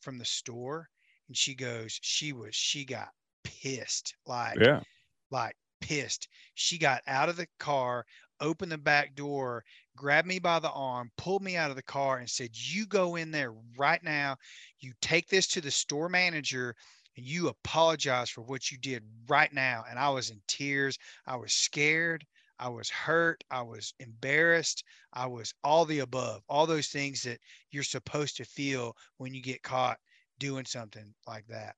From the store. And she goes, She was, she got pissed, like, Yeah. like pissed. She got out of the car, opened the back door, grabbed me by the arm, pulled me out of the car, and said, You go in there right now. You take this to the store manager and you apologize for what you did right now. And I was in tears. I was scared. I was hurt. I was embarrassed. I was all the above, all those things that you're supposed to feel when you get caught doing something like that.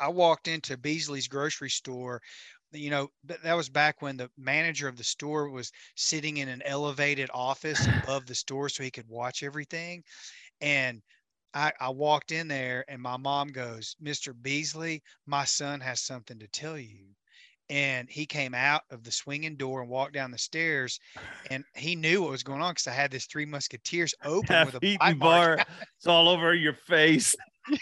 I walked into Beasley's grocery store. You know, that was back when the manager of the store was sitting in an elevated office above the store so he could watch everything. And I, I walked in there and my mom goes, Mr. Beasley, my son has something to tell you. And he came out of the swinging door and walked down the stairs and he knew what was going on because I had this Three Musketeers open with a bite bar. It's all over your face.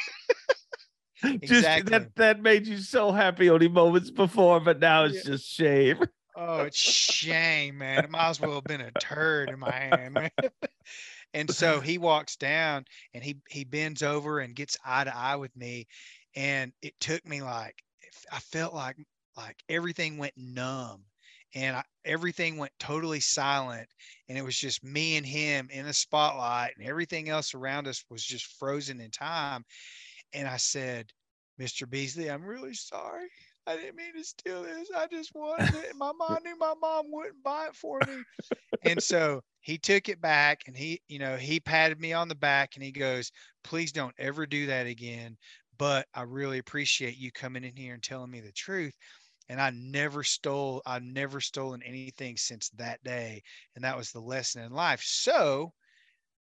Just Exactly. that that made you so happy only moments before, but now it's just shame. Oh, it's shame, man. It might as well have been a turd in my hand, man. and so he walks down and he he bends over and gets eye to eye with me. And it took me like I felt like like everything went numb and I, everything went totally silent. And it was just me and him in the spotlight and everything else around us was just frozen in time. And i said mr beasley i'm really sorry i didn't mean to steal this i just wanted it and my mom knew my mom wouldn't buy it for me and so he took it back and he you know he patted me on the back and he goes please don't ever do that again but i really appreciate you coming in here and telling me the truth and I never stole, I've never stolen anything since that day. And that was the lesson in life. So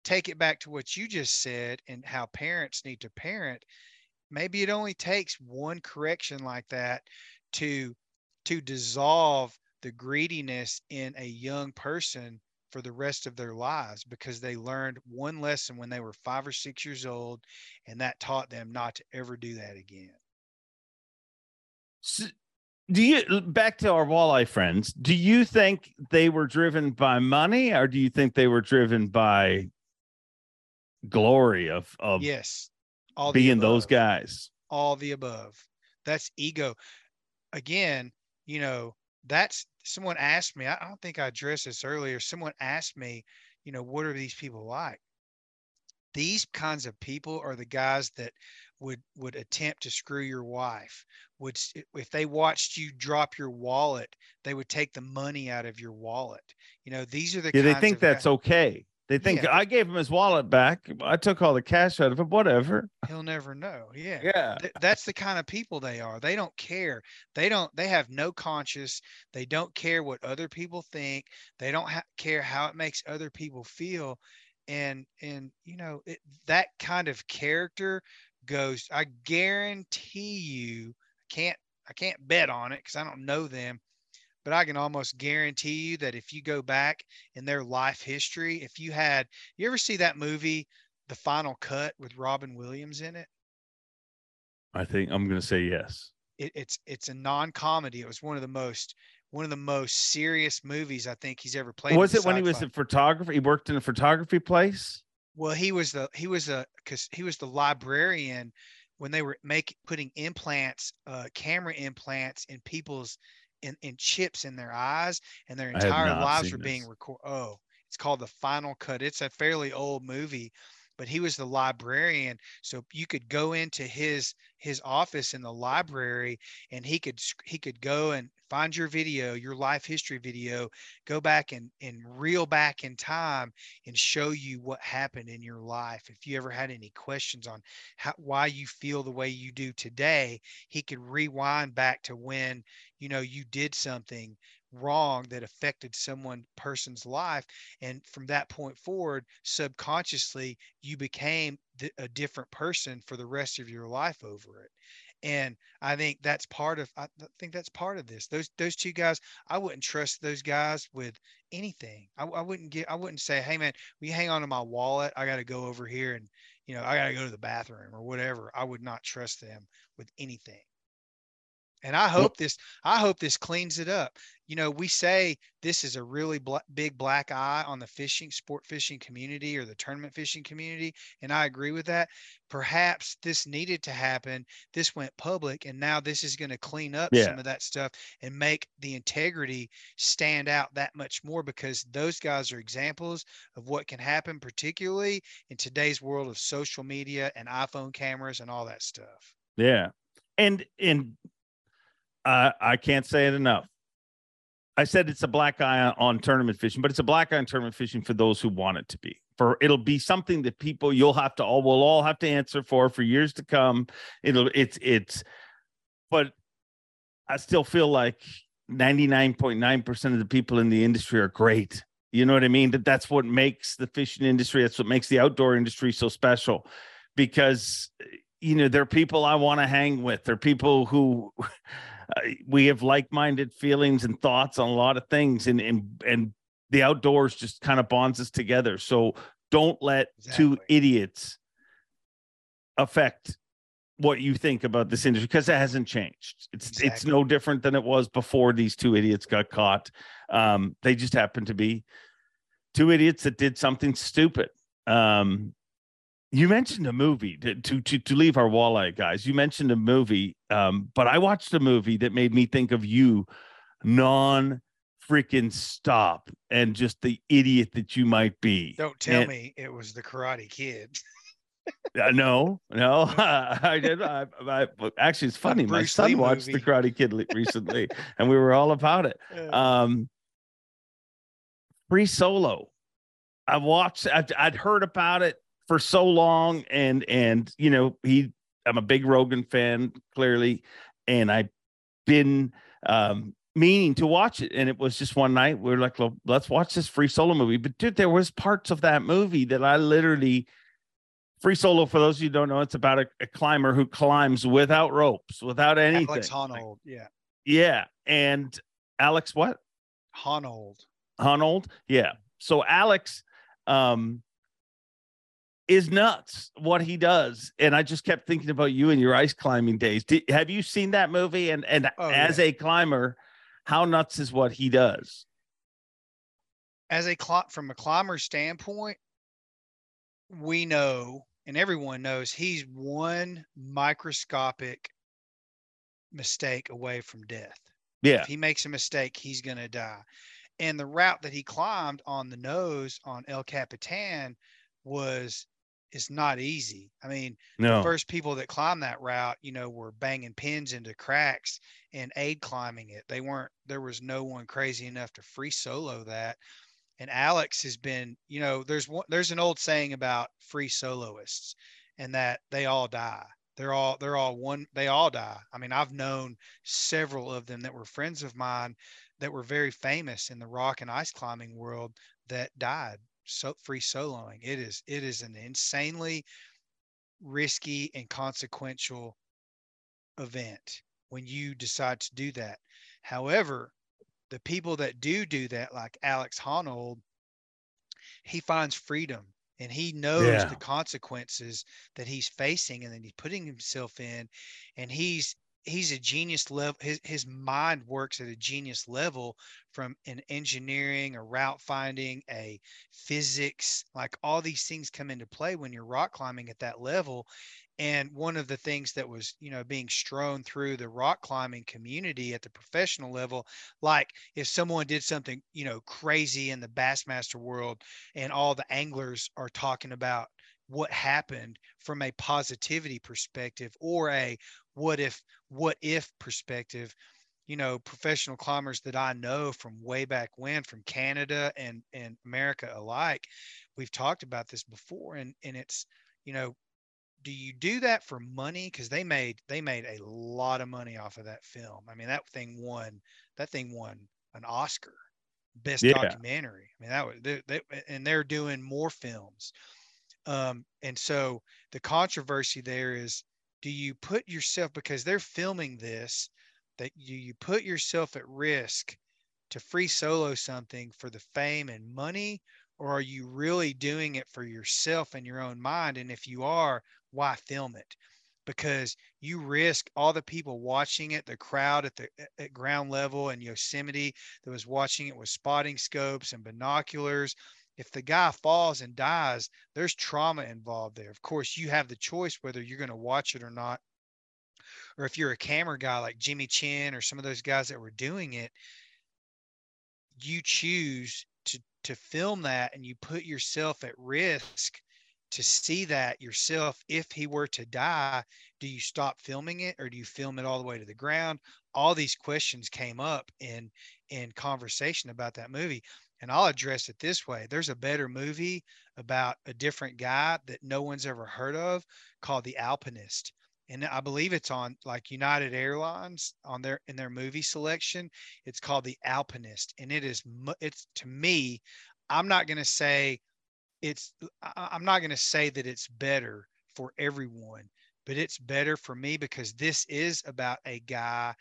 take it back to what you just said and how parents need to parent. Maybe it only takes one correction like that to to dissolve the greediness in a young person for the rest of their lives because they learned one lesson when they were five or six years old and that taught them not to ever do that again. S- Do you back to our walleye friends? Do you think they were driven by money, or do you think they were driven by glory of of Yes. All being those guys? all the above. That's ego. Again, you know, that's someone asked me, I don't think I addressed this earlier. Someone asked me, you know, what are these people like? These kinds of people are the guys that would would attempt to screw your wife. Would if they watched you drop your wallet, they would take the money out of your wallet. You know, these are the Yeah, they think that's okay. They think Yeah. I gave him his wallet back. I took all the cash out of it. Whatever. he'll never know. Yeah. Yeah. Th- that's the kind of people they are. They don't care. They don't. They have no conscience. They don't care what other people think. They don't ha- care how it makes other people feel. And and you know it, that kind of character goes. I guarantee you. I can't. I can't bet on it because I don't know them. But I can almost guarantee you that if you go back in their life history, if you had, you ever see that movie, The Final Cut with Robin Williams in it? I think I'm going to say yes. it, it's it's a non-comedy. It was one of the most one of the most serious movies I think he's ever played. was it when he was a photographer? He worked in a photography place. Well, he was the he was a because he was the librarian when they were making putting implants, uh, camera implants in people's in, in chips in their eyes, and their entire lives were being recorded. Oh, it's called the Final Cut. It's a fairly old movie, but he was the librarian, so you could go into his his office in the library, and he could he could go and find your video, your life history video, go back and, and reel back in time and show you what happened in your life. If you ever had any questions on how, why you feel the way you do today, he could rewind back to when, you know, you did something wrong that affected someone person's life and from that point forward subconsciously you became th- a different person for the rest of your life over it and I think that's part of I think that's part of this. Those those two guys, I wouldn't trust those guys with anything. I, I wouldn't get I wouldn't say, hey man, we hang on to my wallet? I got to go over here and you know I got to go to the bathroom or whatever. I would not trust them with anything. And I hope this, I hope this cleans it up. You know, we say this is a really bl- big black eye on the fishing, sport fishing community or the tournament fishing community. And I agree with that. Perhaps this needed to happen. This went public, and now this is going to clean up Yeah. some of that stuff and make the integrity stand out that much more because those guys are examples of what can happen, particularly in today's world of social media and iPhone cameras and all that stuff. Yeah. And and I can't say it enough. I said it's a black eye on tournament fishing, but it's a black eye on tournament fishing for those who want it to be. For it'll be something that people you'll have to all will all have to answer for for years to come. It'll it's it's but I still feel like 99.9% of the people in the industry are great. You know what I mean? That that's what makes the fishing industry, that's what makes the outdoor industry so special because you know, they're people I want to hang with. There are people who uh, we have like-minded feelings and thoughts on a lot of things, and and and the outdoors just kind of bonds us together. So don't let two idiots affect what you think about this industry because it hasn't changed. It's it's no different than it was before these two idiots got caught. Um, they just happened to be two idiots that did something stupid. Um, you mentioned a movie to, to to to leave our walleye guys. You mentioned a movie, um, but I watched a movie that made me think of you, non freaking stop, and just the idiot that you might be. Don't tell And- me it was the Karate Kid. Uh, no, no, I did. I, I, actually, it's funny. My son Lee watched The. Karate Kid recently, and we were all about it. Um, Free Solo. I watched. I'd, I'd heard about it for so long, and and you know he. I'm a big Rogan fan, clearly, and I've been um, meaning to watch it. And it was just one night we were like, well, let's watch this Free Solo movie. But dude, there was parts of that movie that I literally. Free Solo, for those of you who don't know, it's about a, a climber who climbs without ropes, without anything. Alex Honnold. Yeah. Yeah, and Alex, what? Honnold. Hunold. Yeah. So Alex um is nuts what he does. And I just kept thinking about you and your ice climbing days. Did, have you seen that movie? And and Oh, as a climber, how nuts is what he does? As a cli- from a climber standpoint, we know and everyone knows he's one microscopic mistake away from death. Yeah. If he makes a mistake, he's going to die. And the route that he climbed on the nose on El Capitan was is not easy. I mean, No. the first people that climbed that route, you know, were banging pins into cracks and aid climbing it. They weren't, there was no one crazy enough to free solo that. And Alex has been, you know, there's one, there's an old saying about free soloists and that they all die. They're all, they're all one, they all die. I mean, I've known several of them that were friends of mine that were very famous in the rock and ice climbing world that died so free soloing. It is it is an insanely risky and consequential event when you decide to do that. However, the people that do do that, like Alex Honnold, he finds freedom and he knows Yeah. the consequences that he's facing and then he's putting himself in and he's he's a genius level his, his mind works at a genius level from an engineering a route finding a physics like all these things come into play when you're rock climbing at that level. And one of the things that was you know being strewn through the rock climbing community at the professional level like if someone did something you know crazy in the bassmaster world and all the anglers are talking about what happened from a positivity perspective or a what if what if perspective you know, professional climbers that I know from way back when, from Canada and and America alike, we've talked about this before, and and it's, you know, do you do that for money? Because they made they made a lot of money off of that film. I mean, that thing won that thing won an Oscar, best Yeah. documentary. I mean, that was they, they, and they're doing more films. Um, and so the controversy there is, do you put yourself because they're filming this, that you you put yourself at risk to free solo something for the fame and money, or are you really doing it for yourself and your own mind? And if you are, why film it? Because you risk all the people watching it, the crowd at the at ground level in Yosemite that was watching it with spotting scopes and binoculars. If the guy falls and dies, there's trauma involved there. Of course, you have the choice whether you're going to watch it or not. Or if you're a camera guy like Jimmy Chin or some of those guys that were doing it, you choose to to film that and you put yourself at risk to see that yourself if he were to die do you stop filming it or do you film it all the way to the ground all these questions came up in in conversation about that movie and i'll address it this way there's a better movie about a different guy that no one's ever heard of called the alpinist and i believe it's on like united airlines on their in their movie selection it's called the alpinist and it is it's to me i'm not going to say it's i'm not going to say that it's better for everyone but it's better for me because this is about a guy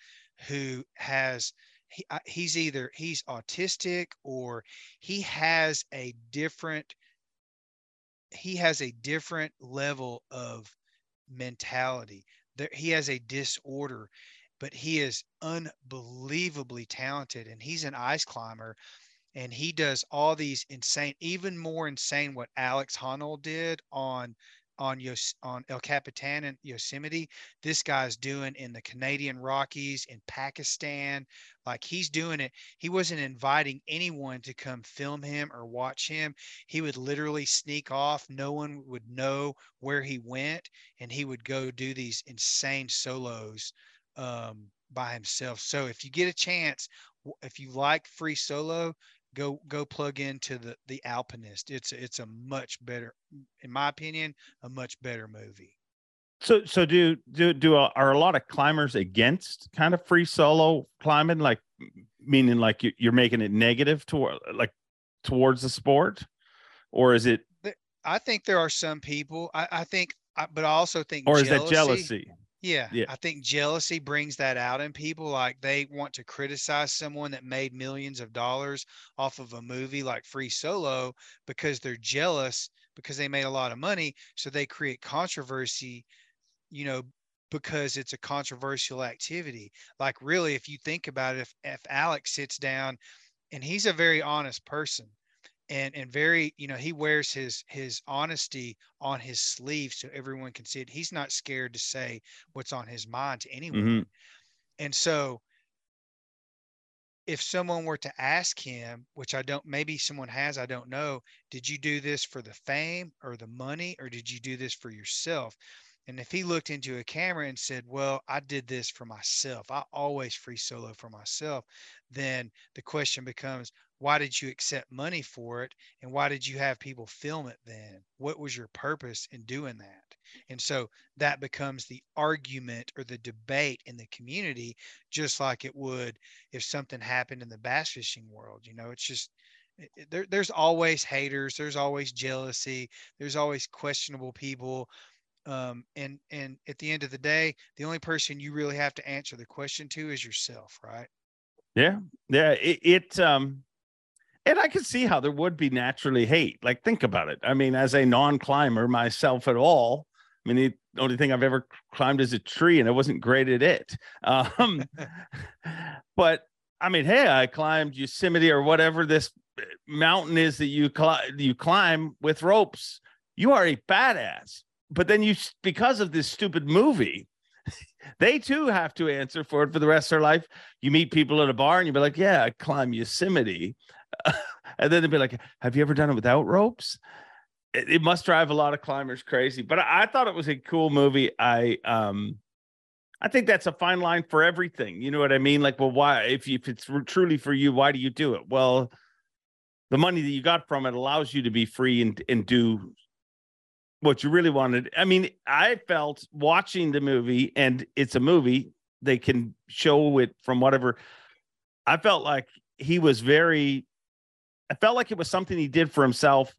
who has he, he's either he's autistic or he has a different he has a different level of mentality. There he has a disorder but he is unbelievably talented and he's an ice climber and he does all these insane even more insane what alex honnold did on on Yos, on el capitan in yosemite. This guy's doing in the canadian rockies in pakistan like he's doing it. He wasn't inviting anyone to come film him or watch him. He would literally sneak off. No one would know where he went and he would go do these insane solos um, by himself. So if you get a chance if you like free solo go go plug into the the alpinist. It's it's a much better in my opinion a much better movie. So, so do do do uh, are a lot of climbers against kind of free solo climbing, like meaning like you- you're making it negative toward like towards the sport, or is it, i think there are some people i, I think I, but i also think or is that jealousy? Yeah, Yeah. I think jealousy brings that out in people. Like they want to criticize someone that made millions of dollars off of a movie like Free Solo because they're jealous because they made a lot of money. So they create controversy, you know, because it's a controversial activity. Like really, if you think about it, if, if Alex sits down and he's a very honest person and and very you know he wears his his honesty on his sleeve so everyone can see it. He's not scared to say what's on his mind to anyone. Mhm. and so if someone were to ask him which i don't maybe someone has i don't know did you do this for the fame or the money or did you do this for yourself? And if he looked into a camera and said well i did this for myself. I always free solo for myself then the question becomes why did you accept money for it and why did you have people film it then? What was your purpose in doing that? And so that becomes the argument or the debate in the community just like it would if something happened in the bass fishing world you know? It's just it- it- there, there's always haters there's always jealousy there's always questionable people um, and and at the end of the day the only person you really have to answer the question to is yourself right? Yeah, yeah. It, it um, and I can see how there would be naturally hate. Like, think about it. I mean, as a non-climber myself at all, I mean, the only thing I've ever climbed is a tree, and I wasn't great at it. Um, but I mean, hey, I climbed Yosemite or whatever this uh, mountain is that you climb you climb with ropes. You are a badass. But then you, because of this stupid movie, they too have to answer for it for the rest of their life. You meet people at a bar and you'll be like, "Yeah, I climb Yosemite," and then they'd be like, "Have you ever done it without ropes?" It, it must drive a lot of climbers crazy. But I, I thought it was a cool movie. I um, I think that's a fine line for everything. You know what I mean? Like, well, why, if, if it's truly for you, why do you do it? Well, the money that you got from it allows you to be free and, and do what you really wanted. I mean, I felt watching the movie, and it's a movie, they can show it from whatever. I felt like he was very, I felt like it was something he did for himself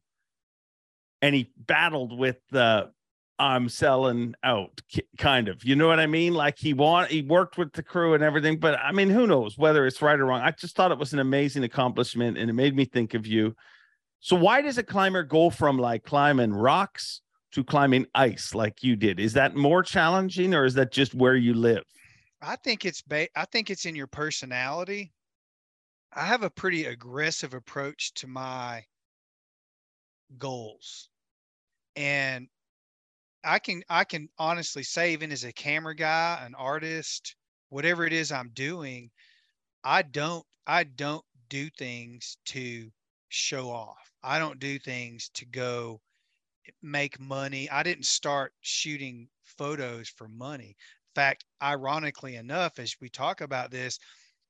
and he battled with the I'm selling out kind of. You know what I mean? Like he want he worked with the crew and everything, but I mean, who knows whether it's right or wrong. I just thought it was an amazing accomplishment and it made me think of you. So why does a climber go from like climbing rocks to climbing ice like you did? Is that more challenging or is that just where you live? I think it's ba- I think it's in your personality. I have a pretty aggressive approach to my goals. And I can I can honestly say even as a camera guy, an artist, whatever it is I'm doing, I don't I don't do things to show off. I don't do things to go make money. I didn't start shooting photos for money. In fact, ironically enough, as we talk about this,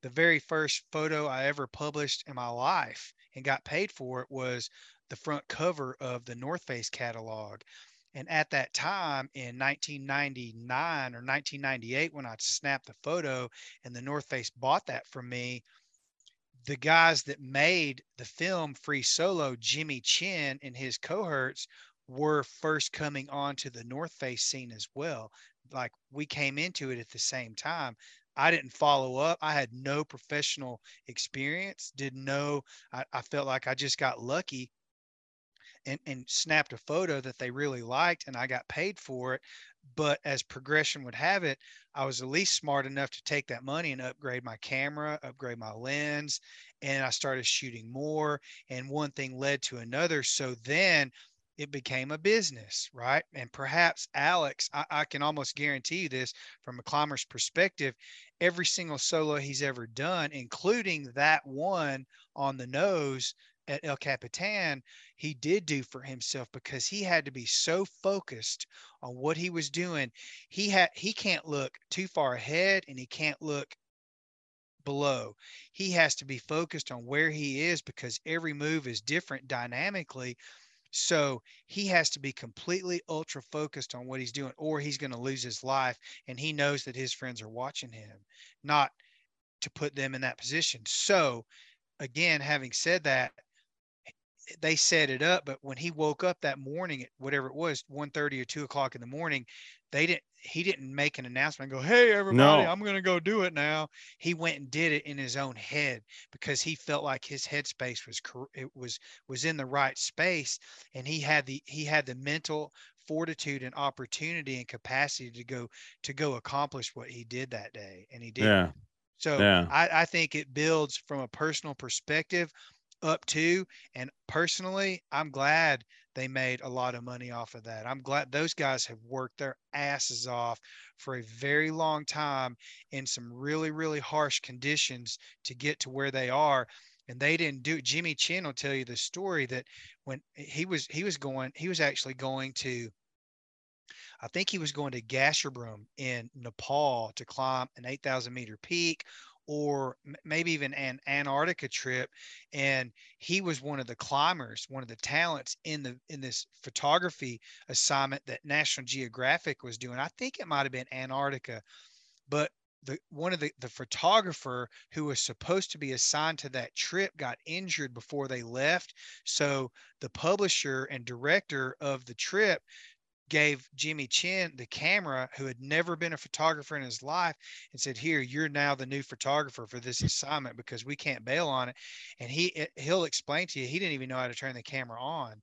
the very first photo I ever published in my life and got paid for it was the front cover of the North Face catalog. And at that time in 1999 or 1998, when I snapped the photo and the North Face bought that from me, the guys that made the film Free Solo, Jimmy Chin and his cohorts, were first coming onto the North Face scene as well. Like we came into it at the same time. I didn't follow up. I had no professional experience, didn't know. I, I felt like I just got lucky and, and snapped a photo that they really liked and I got paid for it. But as progression would have it, I was at least smart enough to take that money and upgrade my camera, upgrade my lens, and I started shooting more. And one thing led to another. So then it became a business, right? And perhaps Alex, I, I, can almost guarantee you this from a climber's perspective, every single solo he's ever done, including that one on the nose at El Capitan, he did do for himself because he had to be so focused on what he was doing. He had he can't look too far ahead and he can't look below. He has to be focused on where he is because every move is different dynamically. So he has to be completely ultra focused on what he's doing, or he's going to lose his life. And he knows that his friends are watching him, not to put them in that position. So, again, having said that, eh, they set it up, but when he woke up that morning at whatever it was, 1.30 or 2 o'clock in the morning, they didn't he didn't make an announcement and go, Hey everybody, no. I'm gonna go do it now. He went and did it in his own head because he felt like his headspace was it was was in the right space and he had the he had the mental fortitude and opportunity and capacity to go to go accomplish what he did that day. And he did. Yeah. So yeah. I, I think it builds from a personal perspective up to. And personally, I'm glad they made a lot of money off of that. I'm glad those guys have worked their asses off for a very long time in some really, really harsh conditions to get to where they are. And they didn't do it. Jimmy Chin will tell you the story that when he was he was going, he was actually going to I think he was going to Gasherbrum in Nepal to climb an 8,000 meter peak or maybe even an Antarctica trip and he was one of the climbers one of the talents in the in this photography assignment that National Geographic was doing. I think it might have been Antarctica but the one of the the photographer who was supposed to be assigned to that trip got injured before they left. So the publisher and director of the trip gave Jimmy Chin the camera, who had never been a photographer in his life, and said, "Here, you're now the new photographer for this assignment because we can't bail on it." And he eh, he'll explain to you he didn't even know how to turn the camera on.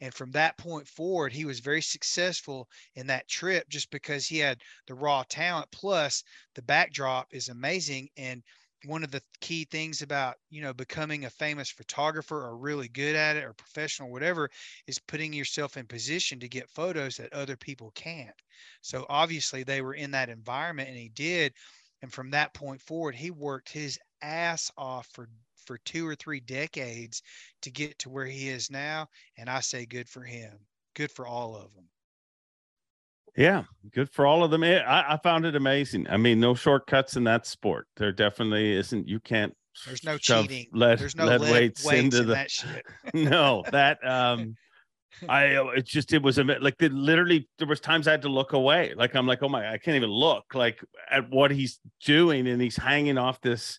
And from that point forward, he was very successful in that trip just because he had the raw talent. Plus, the backdrop is amazing. And one of the key things about you know becoming a famous photographer or really good at it or professional whatever is putting yourself in position to get photos that other people can't. So obviously they were in that environment and he did. And from that point forward he worked his ass off for for two or three decades to get to where he is now. And i say good for him good for all of them Yeah, good for all of them. Eh, I, I found it amazing. I mean, no shortcuts in that sport. There definitely isn't. You can't. There's no cheating. Lead, There's no lead lead weights, weights into in the. that shit. no, that um, I uh, it just it was a like the, literally there was times I had to look away. Like I'm like, oh my, god, I can't even look like at what he's doing, and he's hanging off this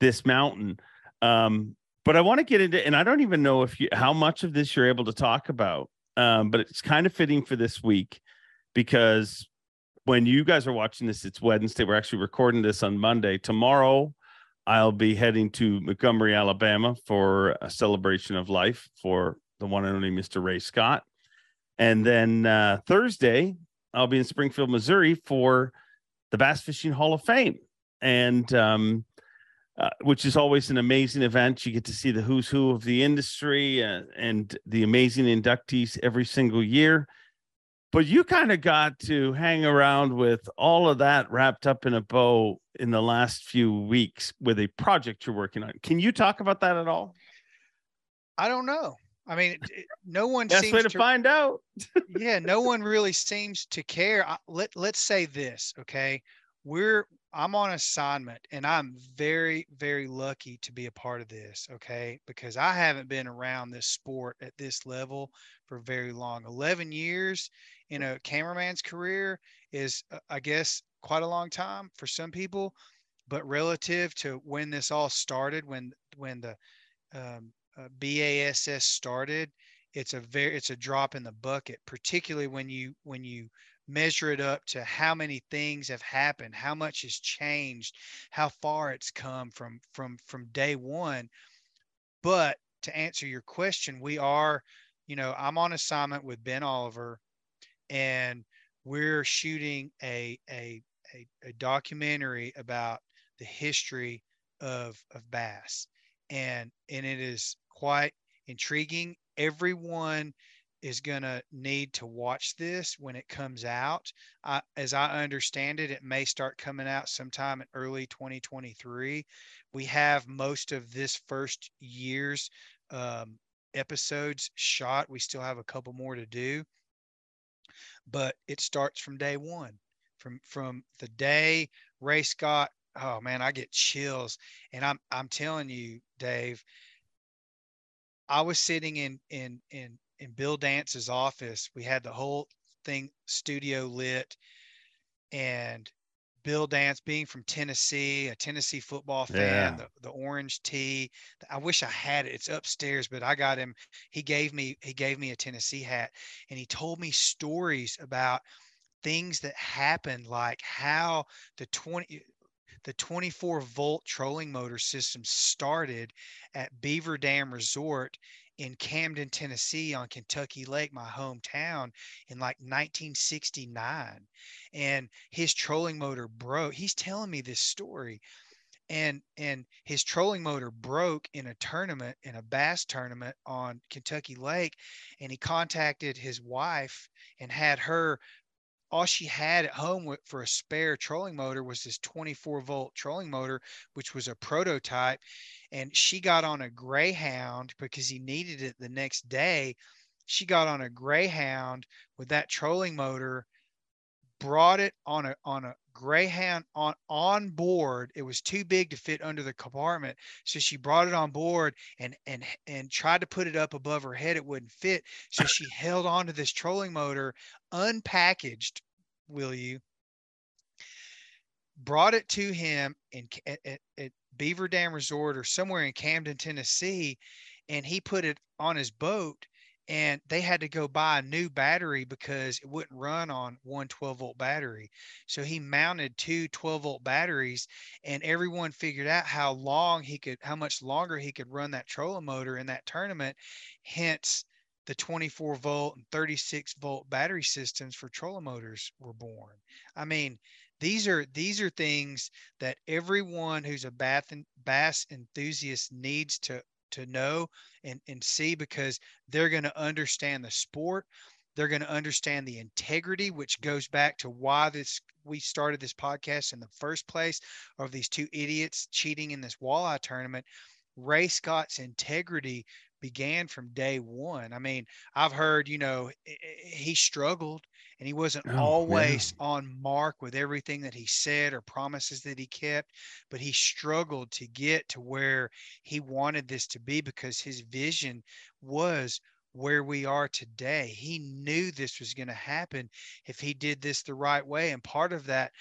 this mountain. Um, but I want to get into, and I don't even know if you how much of this you're able to talk about. Um, but it's kind of fitting for this week because when you guys are watching this, it's Wednesday. We're actually recording this on Monday. Tomorrow, I'll be heading to Montgomery, Alabama for a celebration of life for the one and only Mr. Ray Scott. And then uh, Thursday, I'll be in Springfield, Missouri for the Bass Fishing Hall of Fame. And um, uh, which is always an amazing event. You get to see the who's who of the industry uh, and the amazing inductees every single year. But you kind of got to hang around with all of that wrapped up in a bow in the last few weeks with a project you're working on. Can you talk about that at all? I don't know. I mean, it- it- no one Best seems way to to find out. yeah, no one really seems to care. I, let let's say this, okay? We're I'm on assignment and I'm very very lucky to be a part of this, okay? Because I haven't been around this sport at this level for very long. 11 years in a cameraman's career is uh, I guess quite a long time for some people, but relative to when this all started when when the um, uh, BASS started, it's a very it's a drop in the bucket particularly when you when you measure it up to how many things have happened how much has changed how far it's come from from from day one. But to answer your question we are you know i'm on assignment with ben oliver and we're shooting a a a, a documentary about the history of of bass and and it is quite intriguing everyone is going to need to watch this when it comes out. I, as I understand it, it may start coming out sometime in early 2023. We have most of this first year's um, episodes shot. We still have a couple more to do, but it starts from day one. From from the day Ray Scott. Oh man, I get chills, and I'm I'm telling you, Dave. I was sitting in in in in Bill Dance's office. We had the whole thing studio lit, and Bill Dance, being from Tennessee, a Tennessee football fan, Yeah. the, the orange tee. I wish I had it. It's upstairs, but I got him. He gave me he gave me a Tennessee hat, and he told me stories about things that happened, like how the twenty the 24 volt trolling motor system started at Beaver Dam Resort in Camden, Tennessee on Kentucky Lake, my hometown, in like 1969. And his trolling motor broke. He's telling me this story. And and his trolling motor broke in a tournament, in a bass tournament on Kentucky Lake. And he contacted his wife and had her all she had at home for a spare trolling motor was this 24 volt trolling motor, which was a prototype. And she got on a Greyhound because he needed it the next day. She got on a Greyhound with that trolling motor, brought it on a on a Greyhound on on board. It was too big to fit under the compartment, so she brought it on board and and and tried to put it up above her head. It wouldn't fit, so she held on to this trolling motor unpackaged. Will you? Brought it to him in at, at Beaver Dam Resort or somewhere in Camden, Tennessee, and he put it on his boat. And they had to go buy a new battery because it wouldn't run on one 12 volt battery. So he mounted two 12 volt batteries, and everyone figured out how long he could, how much longer he could run that trolling motor in that tournament. Hence, the 24 volt and 36 volt battery systems for trolling motors were born. I mean, these are these are things that everyone who's a bass bass enthusiast needs to to know and, and see because they're going to understand the sport. They're going to understand the integrity which goes back to why this we started this podcast in the first place of these two idiots cheating in this walleye tournament. Ray scott's integrity began from day one. I mean, I've heard, you know, he struggled and he wasn't oh, always man. on mark with everything that he said or promises that he kept, but he struggled to get to where he wanted this to be because his vision was where we are today. He knew this was going to happen if he did this the right way. And part of that,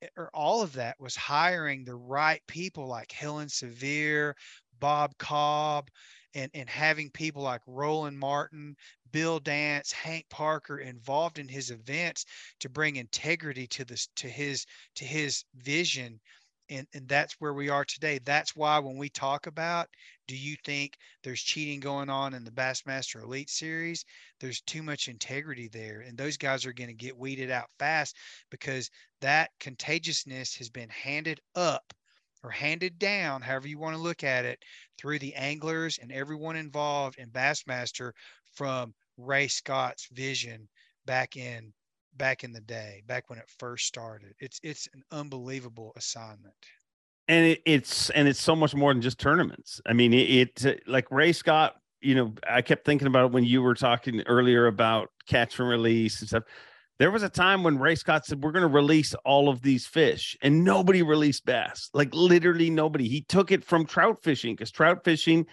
eh, or all of that, was hiring the right people like Helen Sevier, Bob Cobb, and, and having people like Roland Martin, Bill Dance, Hank Parker involved in his events to bring integrity to this to his to his vision and, and that's where we are today. That's why when we talk about, do you think there's cheating going on in the Bassmaster Elite Series? There's too much integrity there, and those guys are going to get weeded out fast because that contagiousness has been handed up or handed down, however you want to look at it, through the anglers and everyone involved in Bassmaster from Ray Scott's vision back in back in the day, back when it first started. It's it's an unbelievable assignment. And it, it's and it's so much more than just tournaments. I mean, it, it uh, like Ray Scott. You know, I kept thinking about it when you were talking earlier about catch and release and stuff. There was a time when Ray Scott said, We're going to release all of these fish, and nobody released bass. Like literally nobody. He took it from trout fishing because trout fishing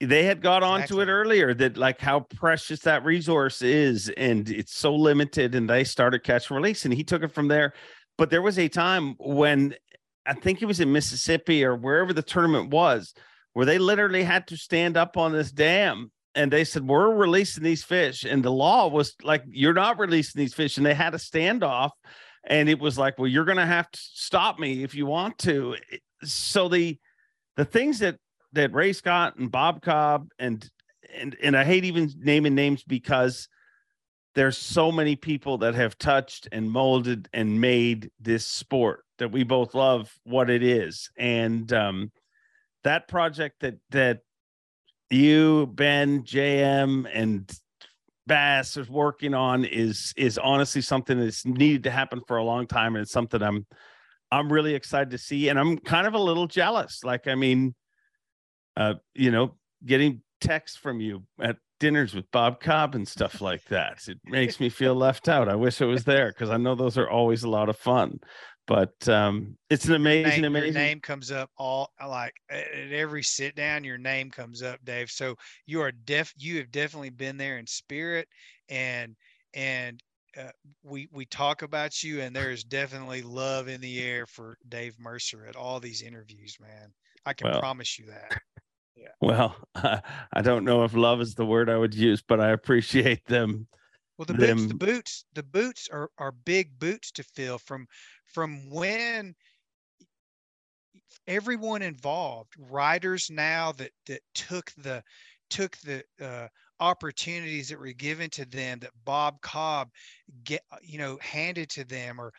they had got onto it earlier that like how precious that resource is and it's so limited and they started catch and release and he took it from there but there was a time when i think it was in mississippi or wherever the tournament was where they literally had to stand up on this dam and they said we're releasing these fish and the law was like you're not releasing these fish and they had a standoff and it was like well you're going to have to stop me if you want to. So the the things that that Ray Scott and Bob Cobb and and and I hate even naming names because there's so many people that have touched and molded and made this sport that we both love what it is and um that project that that you ben jm and bass is working on is is honestly something that's needed to happen for a long time and it's something i'm i'm really excited to see and i'm kind of a little jealous like i mean uh, you know, getting texts from you at dinners with Bob Cobb and stuff like that. It makes me feel left out. I wish it was there because I know those are always a lot of fun. But um, it's an amazing, name, amazing. Your name comes up all like at every sit down. Your name comes up, Dave. So you are def. You have definitely been there in spirit, and and uh, we we talk about you, and there is definitely love in the air for Dave Mercer at all these interviews, man. I can well, promise you that. Yeah. Well, uh, I don't know if love is the word I would use, but I appreciate them. Well, the them... boots, the boots, the boots are are big boots to fill from from when everyone involved, writers now that that took the took the uh, opportunities that were given to them that Bob Cobb get you know handed to them or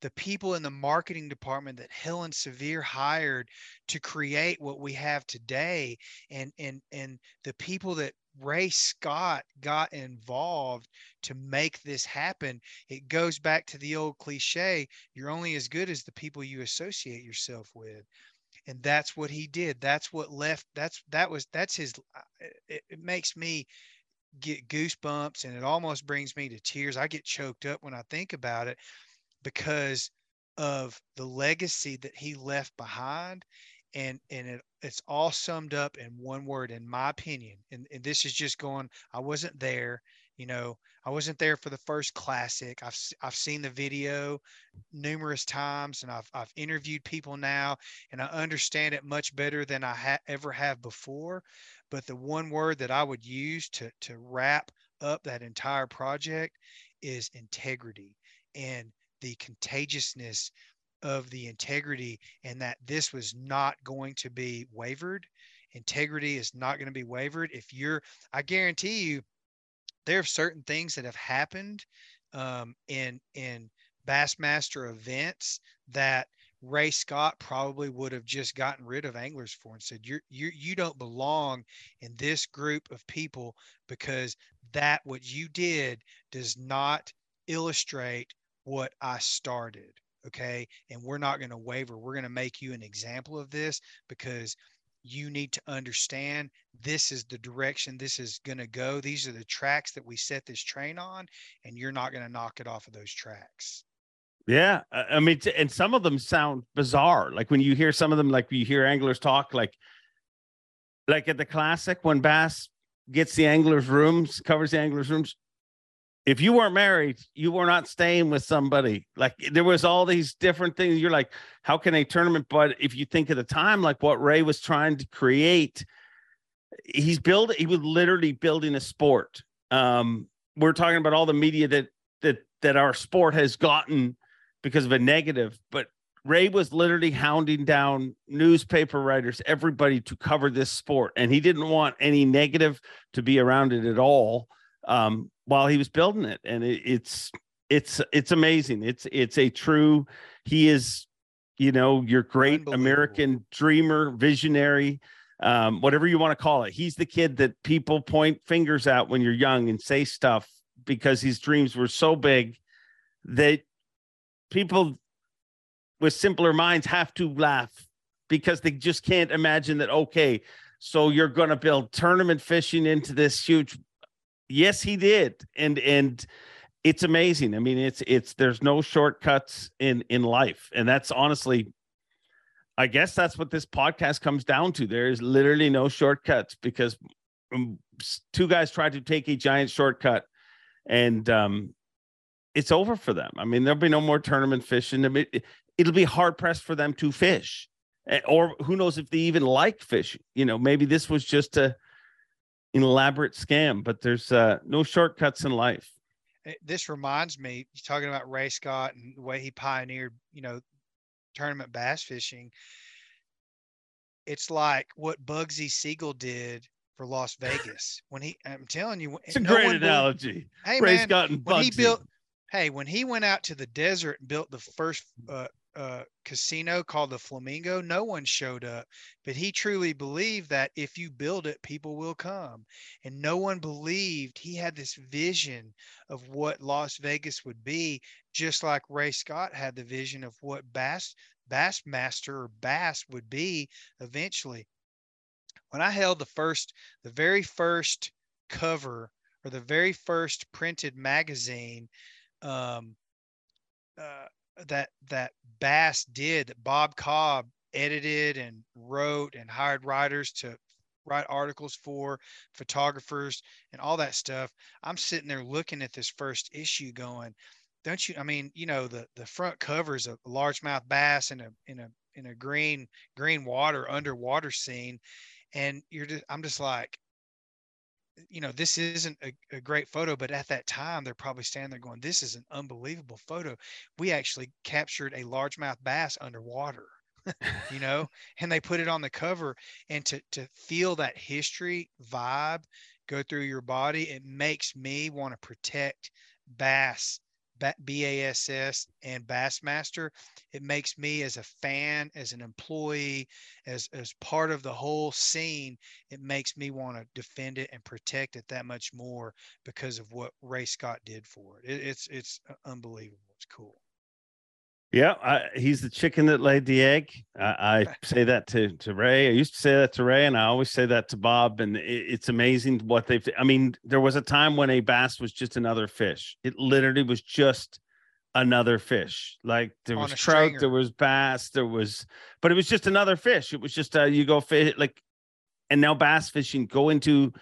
the people in the marketing department that Helen Sevier hired to create what we have today and and and the people that Ray Scott got involved to make this happen. It goes back to the old cliche, you're only as good as the people you associate yourself with. And that's what he did. That's what left that's that was that's his it, it makes me get goosebumps and it almost brings me to tears. I get choked up when I think about it because of the legacy that he left behind and and it, it's all summed up in one word in my opinion and, and this is just going i wasn't there you know i wasn't there for the first classic i've i've seen the video numerous times and i've i've interviewed people now and i understand it much better than i ha- ever have before but the one word that i would use to to wrap up that entire project is integrity and the contagiousness of the integrity and that this was not going to be wavered. Integrity is not going to be wavered. If you're, I guarantee you, there are certain things that have happened um, in in Bassmaster events that Ray Scott probably would have just gotten rid of anglers for and said, "You're you you don't belong in this group of people because that what you did does not illustrate what I started. Okay. And we're not going to waver. We're going to make you an example of this because you need to understand this is the direction this is going to go. These are the tracks that we set this train on, and you're not going to knock it off of those tracks. Yeah, I mean, and some of them sound bizarre. Like when you hear some of them, like you hear anglers talk, like like at the classic when Bass gets the anglers' rooms, covers the anglers' rooms. If you weren't married, you were not staying with somebody. Like there was all these different things. You're like, how can a tournament? But if you think of the time, like what Ray was trying to create, he's building. He was literally building a sport. Um, we're talking about all the media that that that our sport has gotten because of a negative, but Ray was literally hounding down newspaper writers, everybody to cover this sport, and he didn't want any negative to be around it at all um, while he was building it. And it, it's it's it's amazing. It's it's a true. He is, you know, your great American dreamer, visionary, um, whatever you want to call it. He's the kid that people point fingers at when you're young and say stuff because his dreams were so big that people with simpler minds have to laugh because they just can't imagine that okay so you're going to build tournament fishing into this huge yes he did and and it's amazing i mean it's it's there's no shortcuts in in life and that's honestly i guess that's what this podcast comes down to there is literally no shortcuts because um, two guys tried to take a giant shortcut and um it's over for them. I mean, there'll be no more tournament fishing. I mean, it'll be hard pressed for them to fish, eh, or who knows if they even like fishing. You know, maybe this was just a elaborate scam. But there's uh, no shortcuts in life. This reminds me, talking about Ray Scott and the way he pioneered, you know, tournament bass fishing. It's like what Bugsy Siegel did for Las Vegas when he. I'm telling you, it's a no great analogy. Hey Ray man, Scott and Bugsy. when he built hey, when he went out to the desert and built the first uh, uh, casino called the Flamingo, no one showed up. But he truly believed that if you build it, people will come. And no one believed he had this vision of what Las Vegas would be, just like Ray Scott had the vision of what Bass Bassmaster or Bass would be eventually. When I held the first, the very first cover or the very first printed magazine um, uh, that that Bass did that Bob Cobb edited and wrote and hired writers to write articles for photographers and all that stuff. I'm sitting there looking at this first issue going, don't you I mean, you know, the the front cover is a largemouth bass in a in a in a green green water underwater scene and you're just I'm just like you know, this isn't a, a, great photo, but at that time, they're probably standing there going, this is an unbelievable photo. We actually captured a largemouth bass underwater, you know, and they put it on the cover. And to, to feel that history vibe go through your body, it makes me want to protect bass BASS and Bassmaster, it makes me as a fan, as an employee, as as part of the whole scene, it makes me want to defend it and protect it that much more because of what Ray Scott did for it. it it's it's uh, unbelievable. It's cool. Yeah, I, he's the chicken that laid the egg. I, I, say that to to Ray. I used to say that to Ray, and I always say that to Bob. And it, it's amazing what they've. I mean, there was a time when a bass was just another fish. It literally was just another fish. Like there was trout, stringer. there was bass, there was, but it was just another fish. It was just uh, you go fish like, and now bass fishing. Go into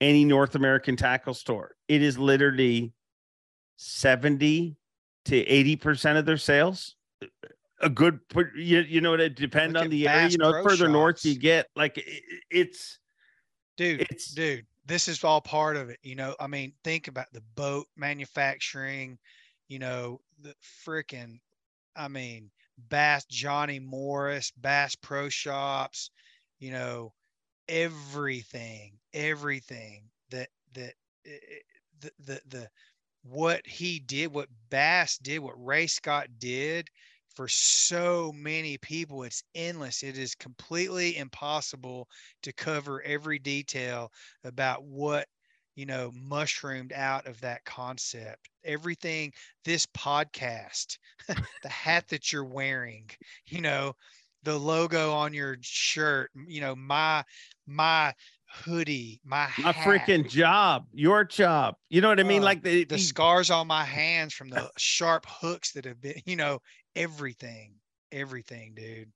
any North American tackle store. It is literally seventy to 80% of their sales. A good, you, you know, it depend on the area, you know, further shops. north you get, like it, it's, dude, it's, dude, this is all part of it. You know, I mean, think about the boat manufacturing, you know, the freaking, I mean, Bass Johnny Morris, Bass Pro Shops, you know, everything, everything that, that, the, the, the, what he did, what Bass did, what Ray Scott did for so many people, it's endless. It is completely impossible to cover every detail about what you know mushroomed out of that concept everything this podcast the hat that you're wearing you know the logo on your shirt, you know, my my hoodie, my My hat, freaking job, your job. You know what I mean? Uh, like the, the scars on my hands from the sharp hooks that have been, you know, everything, everything, dude.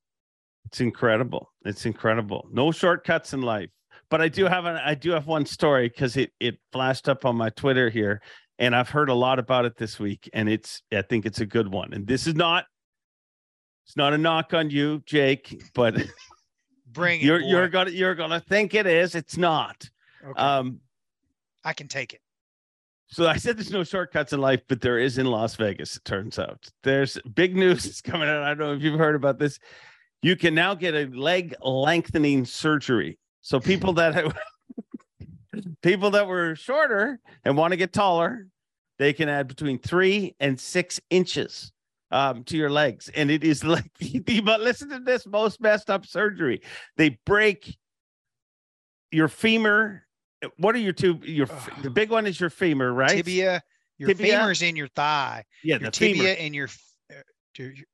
It's incredible. It's incredible. No shortcuts in life. But I do have an I do have one story because it it flashed up on my Twitter here, and I've heard a lot about it this week, and it's I think it's a good one. And this is not it's not a knock on you, Jake, but Bring it. you're you're gonna you're gonna think it is. It's not. Okay, Um, I can take it. so I said there's no shortcuts in life, but there is in Las Vegas. It turns out there's big news is coming out. I don't know if you've heard about this. You can now get a leg lengthening surgery. So people that have, people that were shorter and want to get taller, they can add between three and six inches um, to your legs, and it is like. the But listen to this most messed up surgery. They break your femur. What are your two? Your the big one is your femur, right? Tibia, your Tibia? femur's in your thigh. Yeah, Your the tibia femur. and your, uh, your- your-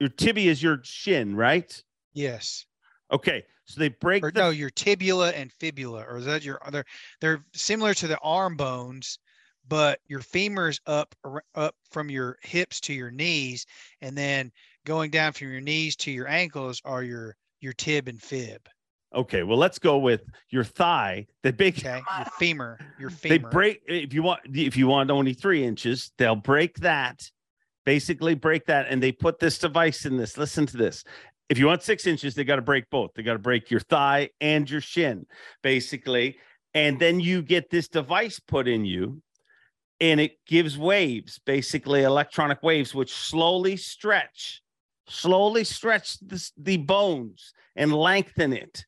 Your tibia is your shin, right? yes, Okay, so they break or the no, your tibula and fibula, or is that your other? They're similar to the arm bones, but your femur's up up from your hips to your knees, and then going down from your knees to your ankles are your your tib and fib. Okay, well, let's go with your thigh. The big Okay, your femur, your they break if you want if you want only three inches, they'll break that, basically break that, and they put this device in this. Listen to this. If you want six inches, they got to break both. They got to break your thigh and your shin, basically. And then you get this device put in you, and it gives waves, basically electronic waves, which slowly stretch, slowly stretch this, the bones and lengthen it.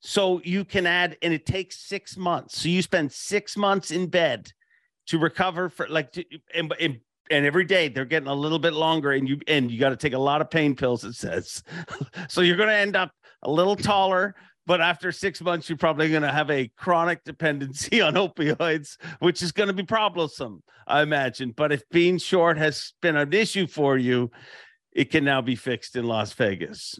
So you can add, and it takes six months. So you spend six months in bed to recover for like, to, and, and and every day they're getting a little bit longer, and you and you got to take a lot of pain pills. It says, so you're going to end up a little taller. But after six months, you're probably going to have a chronic dependency on opioids, which is going to be troublesome, I imagine. But if being short has been an issue for you, it can now be fixed in Las Vegas.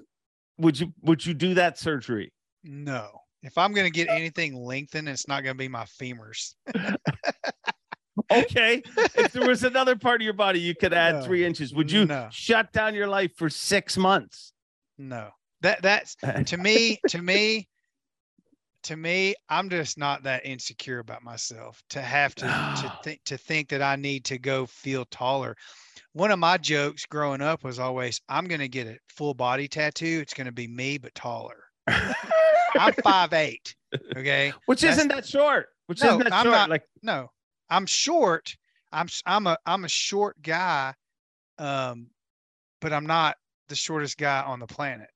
Would you would you do that surgery? No, if I'm gonna get anything lengthened, it's not gonna be my femurs. Okay. if there was another part of your body you could add No. three inches, would you No. shut down your life for six months? No, that that's to me to me to me i'm just not that insecure about myself to have to to think to think that i need to go feel taller. One of my jokes growing up was always i'm going to get a full body tattoo. It's going to be me but taller. I'm five eight okay? Which That's- isn't that short. Which No, isn't that I'm short. not- like no. I'm short. I'm i'm a i'm a short guy um but i'm not the shortest guy on the planet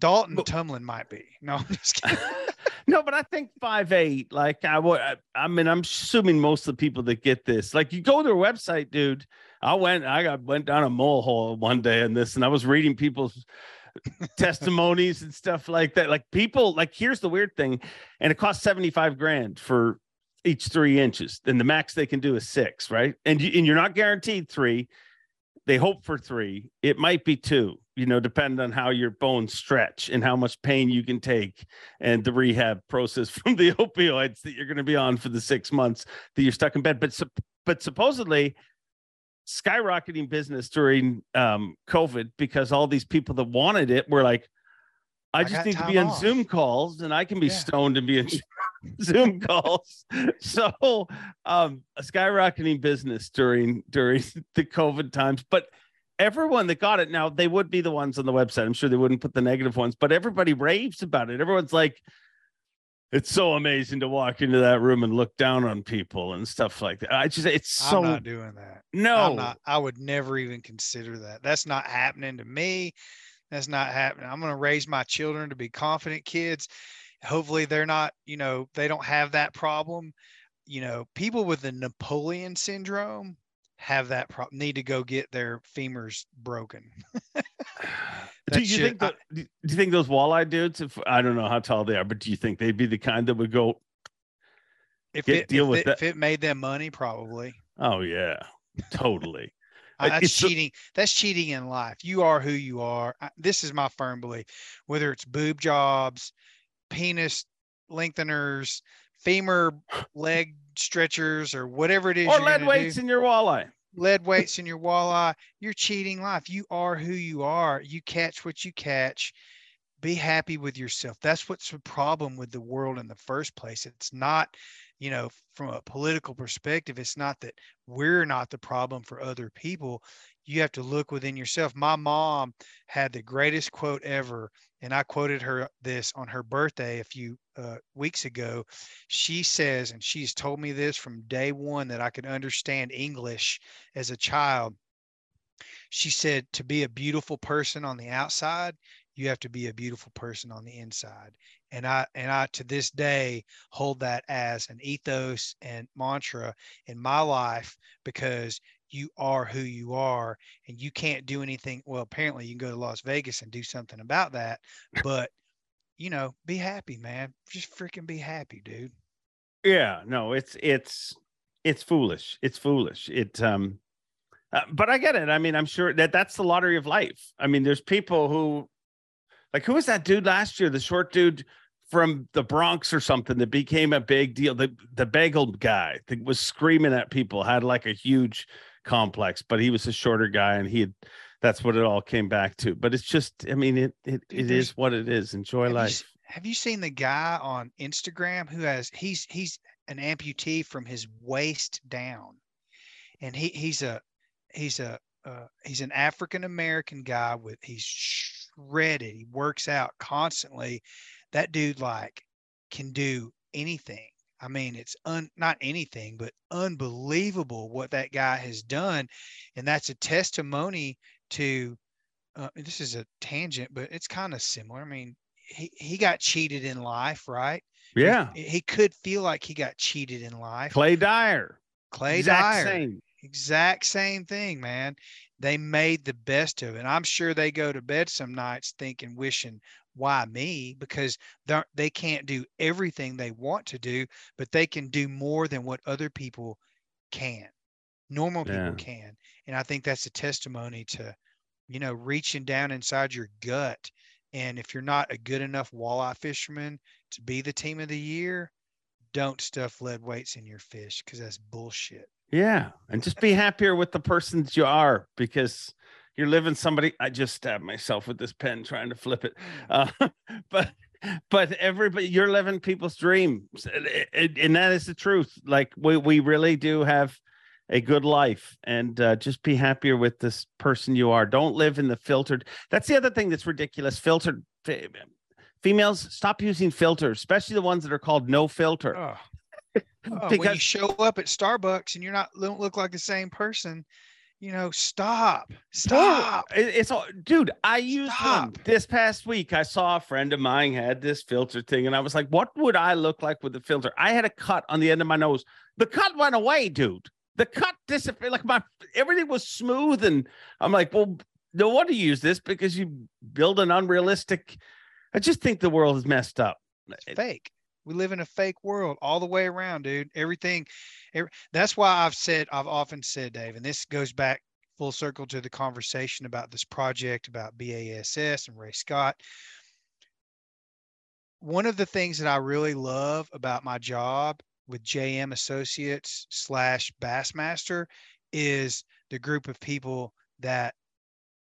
dalton But- tumlin might be no i'm just kidding no, but I think five eight. Like I would. I, mean, I'm assuming most of the people that get this, like you go to their website, dude. I went. I got went down a mole hole one day in this, and I was reading people's testimonies and stuff like that. Like people, like here's the weird thing, and it costs seventy five grand for each three inches. And the max they can do is six, right? And you, and you're not guaranteed three. They hope for three. It might be two. You know, depending on how your bones stretch and how much pain you can take and the rehab process from the opioids that you're going to be on for the six months that you're stuck in bed. But but supposedly skyrocketing business during um, COVID because all these people that wanted it were like, I I just need to be on off." Zoom calls and I can be Yeah. stoned and be in Zoom calls. So um, a skyrocketing business during during the COVID times, but everyone that got it now they would be the ones on the website. I'm sure they wouldn't put the negative ones, but everybody raves about it. Everyone's like, it's so amazing to walk into that room and look down on people and stuff like that. I just it's so i'm not doing that no not i would never even consider that that's not happening to me that's not happening. I'm going to raise my children to be confident kids. Hopefully they're not you know they don't have that problem. You know people with the napoleon syndrome have that problem need to go get their femurs broken. Do you shit- think that, do you think those walleye dudes if I don't know how tall they are, but do you think they'd be the kind that would go, if get- it, deal if, with it that. if it made them money probably. Oh yeah, totally. Oh, that's It's a- cheating. That's cheating in life. You are who you are. I- This is my firm belief. Whether it's boob jobs, penis lengtheners, femur leg stretchers, or whatever it is, or lead weights do, in your walleye. lead weights in your walleye, you're cheating life. You are who you are. You catch what you catch. Be happy with yourself. That's what's the problem with the world in the first place. It's not, you know, from a political perspective, it's not that we're not the problem for other people. You have to look within yourself. My mom had the greatest quote ever, and I quoted her this on her birthday a few uh, weeks ago. She says, and she's told me this from day one that I could understand English as a child. She said, to be a beautiful person on the outside, you have to be a beautiful person on the inside. And I and I to this day hold that as an ethos and mantra in my life because you are who you are and you can't do anything. Well, apparently you can go to Las Vegas and do something about that, but you know, be happy, man. Just freaking be happy, dude. Yeah, no, it's it's it's foolish. It's foolish. It um uh, but I get it. I mean, I'm sure that that's the lottery of life. I mean, there's people who like who was that dude last year, the short dude from the Bronx or something that became a big deal. The the bagel guy that was screaming at people, had like a huge complex, but he was a shorter guy and he had that's what it all came back to. But it's just, I mean, it it, it what it is. Enjoy Have life. s- have you seen the guy on Instagram who has he's he's an amputee from his waist down, and he he's a he's a uh, he's an African American guy with he's shredded. He works out constantly. That dude like can do anything. I mean, it's un not anything, but unbelievable what that guy has done, and that's a testimony to. Uh, this is a tangent, but it's kind of similar. I mean, he, he got cheated in life, right? He- Yeah. He, could feel like he got cheated in life. Clay Dyer. Clay exact Dyer, same. exact same thing, man. They made the best of it. And I'm sure they go to bed some nights thinking, wishing, why me? Because they can't do everything they want to do, but they can do more than what other people can. Normal Yeah. people can. And I think that's a testimony to, you know, reaching down inside your gut. And if you're not a good enough walleye fisherman to be the team of the year, don't stuff lead weights in your fish because that's bullshit. Yeah, and just be happier with the person that you are because you're living somebody. I just stabbed myself with this pen trying to flip it, uh, but but everybody, you're living people's dreams, and, and- and that is the truth. Like we we really do have a good life, and uh, just be happier with this person you are. Don't live in the filtered. That's the other thing that's ridiculous. Filtered. Females, stop using filters, especially the ones that are called no filter. Oh, when you show up at Starbucks and you're not don't look like the same person, you know, stop, stop. It- It's all, dude. I used Stop. this past week. I saw a friend of mine had this filter thing, and I was like, "What would I look like with the filter?" I had a cut on the end of my nose. The cut went away, dude. The cut disappeared. Like my everything was smooth, and I'm like, "Well, no wonder you use this because you build an unrealistic." I just think the world is messed up. It's fake. We live in a fake world all the way around, dude. Everything. every- that's why I've said, I've often said, Dave, and this goes back full circle to the conversation about this project about BASS and Ray Scott. One of the things that I really love about my job with JM Associates slash Bassmaster is the group of people that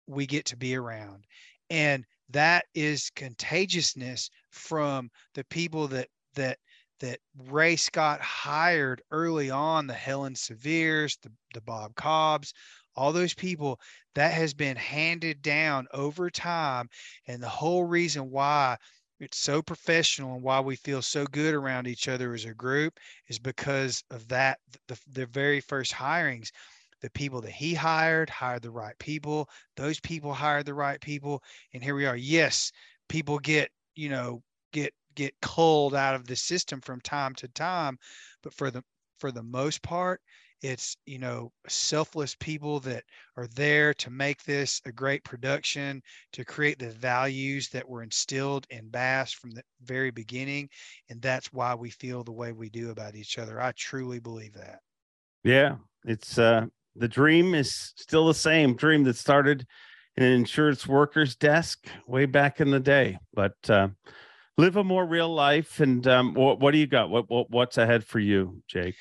we get to be around. And that is contagiousness from the people that that that Ray Scott hired early on, the Helen Seviers, the, the Bob Cobbs, all those people that has been handed down over time. And the whole reason why it's so professional and why we feel so good around each other as a group is because of that, the, the very first hirings. The people that he hired hired the right people. Those people hired the right people. And here we are. Yes, people get, you know, get get culled out of the system from time to time but for the for the most part it's you know selfless people that are there to make this a great production to create the values that were instilled in bass from the very beginning and that's why we feel the way we do about each other i truly believe that Yeah, it's uh the dream is still the same dream that started in an insurance worker's desk way back in the day. But uh, live a more real life. And um, what what do you got? What, what what's ahead for you, Jake?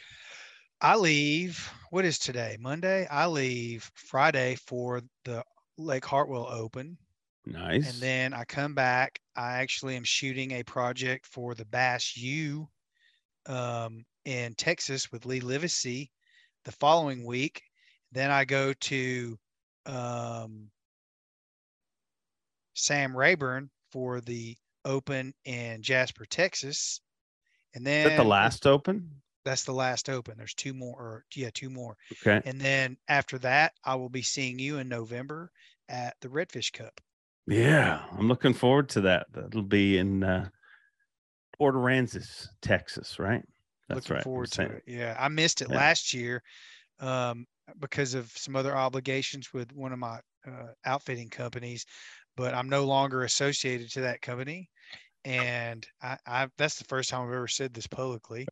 I leave. What is today? Monday. I leave Friday for the Lake Hartwell Open. Nice. And then I come back. I actually am shooting a project for the Bass U um, in Texas with Lee Livesay the following week. Then I go to um, Sam Rayburn for the Open in Jasper, Texas. And then Is that the last open? that's the last open. There's two more, or yeah, two more. Okay. And then after that, I will be seeing you in November at the Redfish Cup. Yeah, I'm looking forward to that. That'll be in uh, Port Aransas, Texas, right? That's Looking right. Forward to it. Yeah, I missed it Yeah. last year um, because of some other obligations with one of my uh, outfitting companies, but I'm no longer associated to that company. And I, I that's the first time I've ever said this publicly.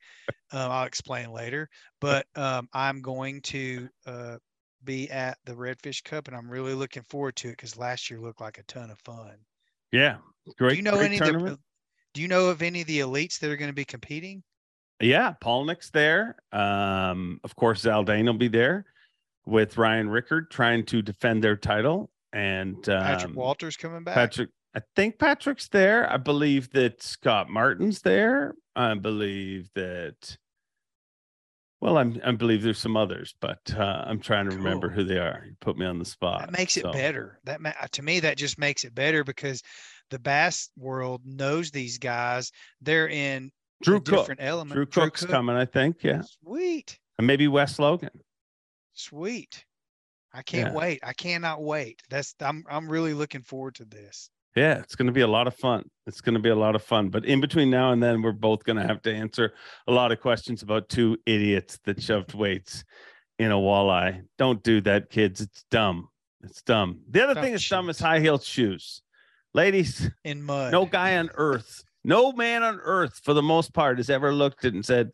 Um, I'll explain later, but um, I'm going to uh, be at the Redfish Cup, and I'm really looking forward to it because last year looked like a ton of fun. Yeah, great. do you know any of the. Do you know of any of the elites that are going to be competing? Yeah, Palaniuk's there. Um, of course, Zaldain will be there with Ryan Rickard trying to defend their title. And um, Patrick Walters coming back. Patrick, I think Patrick's there. I believe that Scott Martin's there. I believe that. Well, I'm, I believe there's some others, but uh, I'm trying to remember who they are. You put me on the spot. that makes it so- better. That ma- to me, that just makes it better because the bass world knows these guys. They're in Drew a Cook. different element. Drew Cook's Cook. coming, I think. Yeah, Sweet, and maybe Wes Logan. sweet. I can't Yeah. wait. I cannot wait. That's I'm I'm really looking forward to this. Yeah, it's going to be a lot of fun. It's going to be a lot of fun. But in between now and then, we're both going to have to answer a lot of questions about two idiots that shoved weights in a walleye. Don't do that, kids. It's dumb. It's dumb. The other thing that's dumb is high heeled shoes. Ladies, In mud. no guy on earth, no man on earth, for the most part, has ever looked at and said,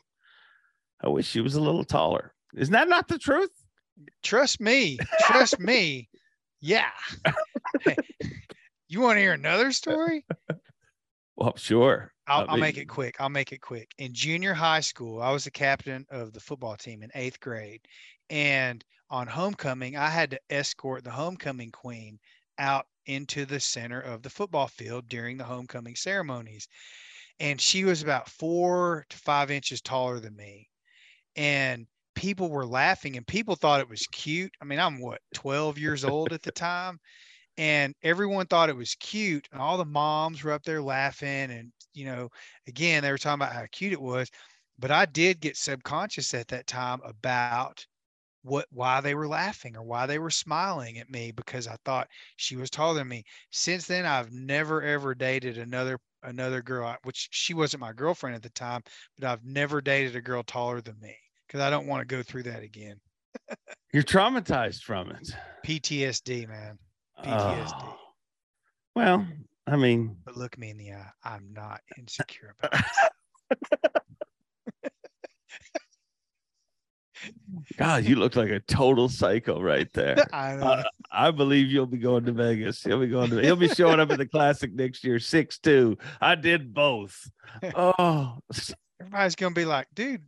I wish she was a little taller. Isn't that not the truth? Trust me. Trust me. Yeah. you want to hear another story? Well, sure. I'll, I'll make it quick. I'll make it quick. In junior high school, I was the captain of the football team in eighth grade. And on homecoming, I had to escort the homecoming queen out into the center of the football field during the homecoming ceremonies. And she was about four to five inches taller than me. And people were laughing and people thought it was cute. I mean, I'm what, 12 years old at the time? and everyone thought it was cute and all the moms were up there laughing and you know again they were talking about how cute it was but i did get subconscious at that time about what why they were laughing or why they were smiling at me because i thought she was taller than me since then i've never ever dated another another girl which she wasn't my girlfriend at the time but i've never dated a girl taller than me because i don't want to go through that again You're traumatized from it. ptsd man PTSD. Oh. Well, I mean, but look me in the eye i'm not insecure about it God, you look like a total psycho right there. I know. Uh, I believe you'll be going to Vegas. He'll be going to. He'll be showing up at the Classic next year, six two. I did both. Oh, Everybody's gonna be like, dude,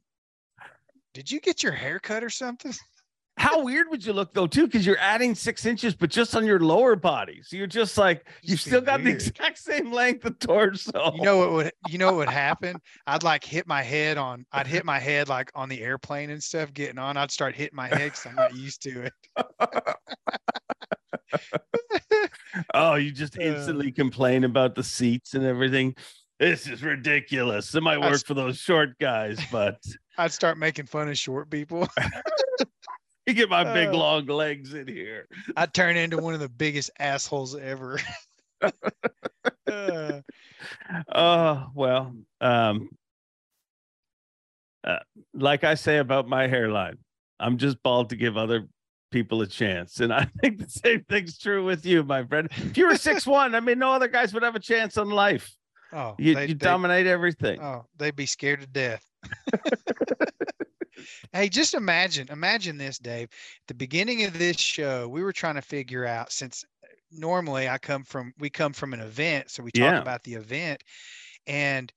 did you get your hair cut or something? how weird would you look though, too? Because you're adding six inches, but just on your lower body. So you're just like you've still got the exact same length of torso. You know what would you know what would happen? I'd like hit my head on I'd hit my head like on the airplane and stuff getting on. I'd start hitting my head because I'm not used to it. Oh, you just Uh. instantly complain about the seats and everything. This is ridiculous. It might work for those short guys, but I'd start making fun of short people. you get my big Uh. long legs in here. I'd turn into one of the biggest assholes ever. Uh, Oh, well, um, uh, like I say about my hairline, I'm just bald to give other people a chance. And I think the same thing's true with you, my friend. If you were six one, I mean, no other guys would have a chance on life. oh, You, they- you they- dominate everything. oh, they'd be scared to death. Hey, just imagine, imagine this, Dave. At the beginning of this show, we were trying to figure out since normally I come from we come from an event, so we talk Yeah. about the event, and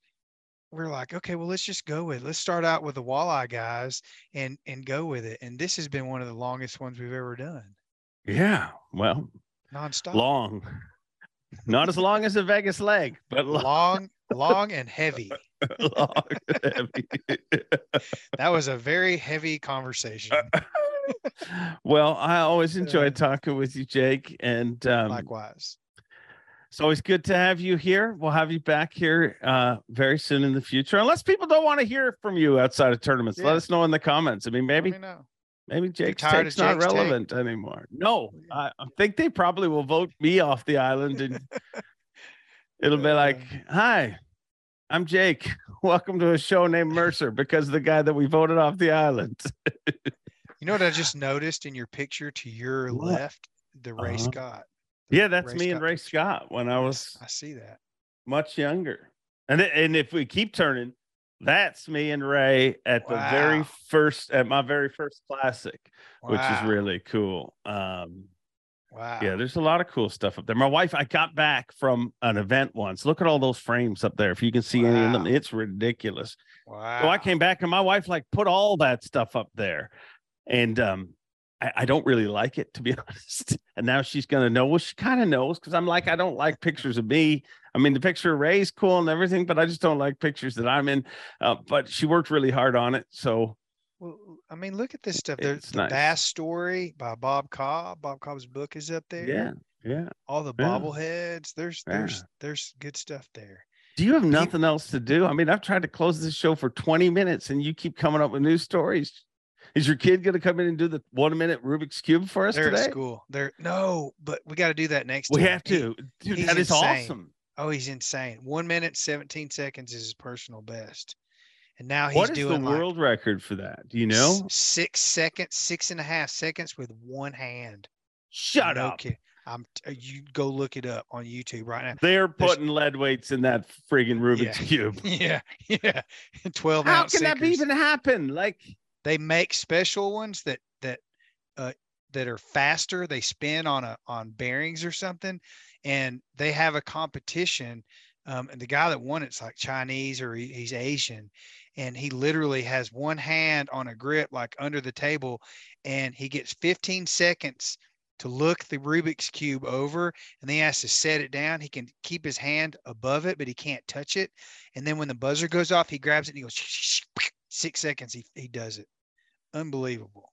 we're like, okay, well, let's just go with. it. Let's start out with the walleye guys and and go with it. And this has been one of the longest ones we've ever done, Yeah. Well, nonstop, long. Not as long as a Vegas leg, but long. long, long and heavy. long and heavy. That was a very heavy conversation. well, I always enjoy talking with you, Jake, and um, Likewise. it's always good to have you here. We'll have you back here uh, very soon in the future, unless people don't want to hear from you outside of tournaments. Let us know in the comments. I mean, maybe Let me know. maybe Jake's take's not Jake's take? relevant anymore. No, I, I think they probably will vote me off the island, and it'll be like. "Hi, I'm Jake. Welcome to a show named Mercer because the guy that we voted off the island." You know what I just noticed in your picture to your What? left, the Ray Uh-huh. Scott. the Yeah, that's me and Ray picture. Scott when I was I see that. much younger. And th- and if we keep turning, that's me and Ray at the very first at my very first classic, which is really cool. Um wow. yeah, there's a lot of cool stuff up there. My wife, I got back from an event once. Look at all those frames up there. If you can see any of them, it's ridiculous. Wow. So I came back and my wife like put all that stuff up there. And um I, I don't really like it to be honest. And now she's gonna know. Well, she kind of knows because I'm like, I don't like pictures of me. I mean, the picture of Ray's cool and everything, but I just don't like pictures that I'm in. Uh, but she worked really hard on it. So Well, I mean, look at this stuff. There's It's the nice. Bass Story by Bob Cobb. Bob Cobb's book is up there. yeah, yeah. All the bobbleheads. There's there's Yeah. there's good stuff there. Do you have nothing else to do? I mean, I've tried to close this show for 20 minutes and you keep coming up with new stories. Is your kid gonna come in and do the one minute Rubik's Cube for us They're today? at school. They're no, but we got to do that next We time. have He- to. Dude, that is insane. awesome. oh, he's insane. One minute, 17 seconds is his personal best. And now he's What is doing the like world record for that? Do you know? six seconds, six and a half seconds with one hand. Shut no up. kid- I'm uh, you go look it up on YouTube right now. They're There's- putting lead weights in that friggin' Rubik's Yeah. cube. yeah, yeah. 12 How can that even happen? Like, they make special ones that that uh that are faster they spin on a on bearings or something and they have a competition um and the guy that won it's like chinese or he, he's asian and he literally has one hand on a grip like under the table and he gets 15 seconds to look the rubik's cube over and then he has to set it down. He can keep his hand above it but he can't touch it and then when the buzzer goes off he grabs it and he goes six seconds he, he does it. Unbelievable.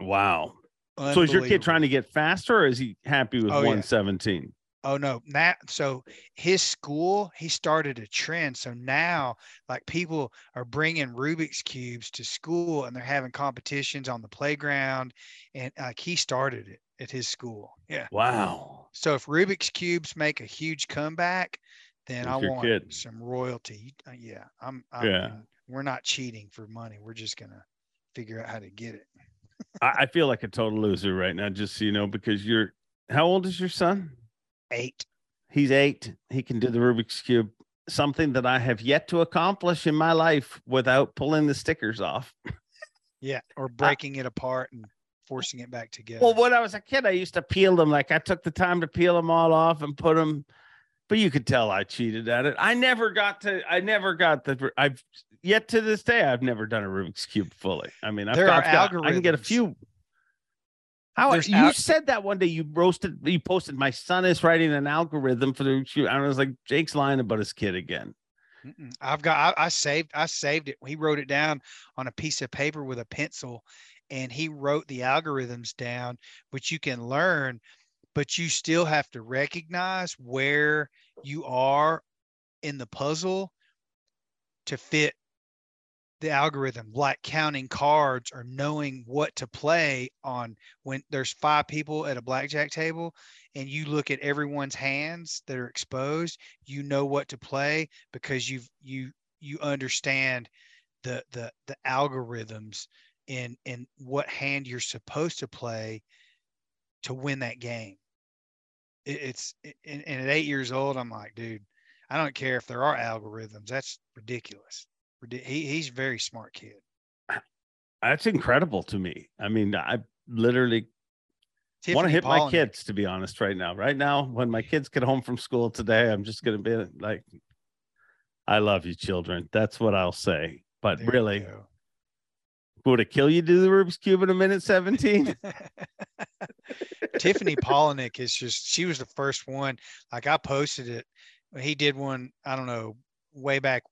Wow. So is your kid trying to get faster or is he happy with Oh, yeah. 117? oh no now so his school he started a trend so now like people are bringing rubik's cubes to school and they're having competitions on the playground and like he started it at his school yeah Wow. so if rubik's cubes make a huge comeback then With i want kid. some royalty Uh, yeah i'm, I'm Yeah. we're not cheating for money we're just gonna figure out how to get it I, I feel like a total loser right now, just so you know, because you're how old is your son? Eight He's eight. He can do the Rubik's Cube, something that I have yet to accomplish in my life without pulling the stickers off. Yeah, or breaking it apart and forcing it back together. Well, when I was a kid, I used to peel them. Like I took the time to peel them all off and put them, but you could tell I cheated at it. I never got to. I never got the. I've yet to this day. I've never done a Rubik's cube fully. I mean, I've There got, I've got- I can get a few. How There's you al- said that one day you roasted you posted my son is writing an algorithm for the Cube. I was like Jake's lying about his kid again. Mm-mm. I've got I, I saved I saved it. He wrote it down on a piece of paper with a pencil and he wrote the algorithms down, which you can learn, but you still have to recognize where you are in the puzzle to fit the algorithm, like counting cards or knowing what to play on when there's five people at a blackjack table and you look at everyone's hands that are exposed, you know what to play because you've you you understand the the the algorithms in in what hand you're supposed to play to win that game. It, it's and, and at eight years old, I'm like, dude, I don't care if there are algorithms. That's ridiculous. He, he's a very smart kid. That's incredible to me. I mean, I literally want to Tiffany hit my kids to be honest right now. Right now, when my kids get home from school today, I'm just going to be like, I love you, children. That's what I'll say. But There really, would it kill you to do the Rubik's Cube in a minute 17? Tiffany Palaniuk is just she was the first one. Like I posted it. He did one, I don't know, way back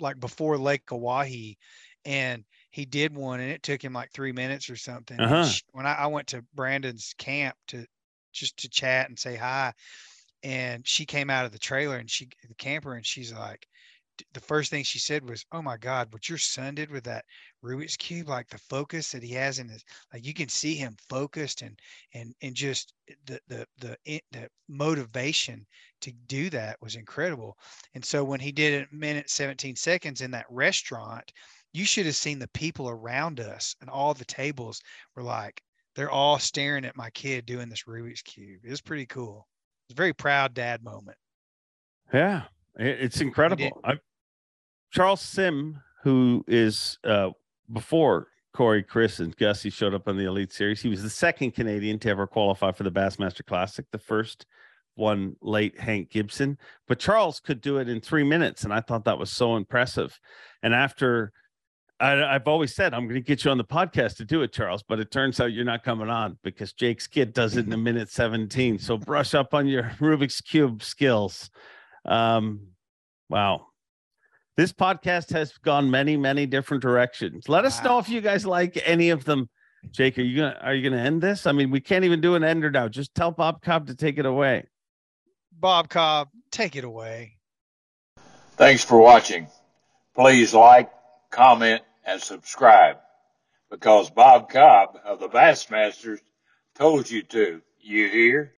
like before Lake Oahe. And he did one and it took him like three minutes or something. Uh-huh. When I, I went to Brandon's camp to just to chat and say hi. And she came out of the trailer and she the camper and she's like the first thing she said was, "Oh my God, what your son did with that Rubik's cube, like the focus that he has in his, like you can see him focused and and and just the the the eh, the motivation to do that was incredible. And so when he did it minute 17 seconds in that restaurant, you should have seen the people around us and all the tables were like they're all staring at my kid doing this Rubik's cube. It was pretty cool. It's a very proud dad moment. Yeah, it's incredible. I, Charles Sim, who is uh, before Corey, Chris, and Gussie showed up on the Elite Series, he was the second Canadian to ever qualify for the Bassmaster Classic. The first one late Hank Gibson, but Charles could do it in three minutes, and I thought that was so impressive. And after I, I've always said I'm going to get you on the podcast to do it, Charles, but it turns out you're not coming on because Jake's kid does it in a minute 17. So brush up on your Rubik's Cube skills. Um, wow. This podcast has gone many, many different directions. Let us know if you guys like any of them. Jake, are you gonna are you gonna end this? I mean, we can't even do an ender now. Just tell Bob Cobb to take it away. Bob Cobb, take it away. Thanks for watching. Please like, comment, and subscribe because Bob Cobb of the Bassmasters told you to. You hear?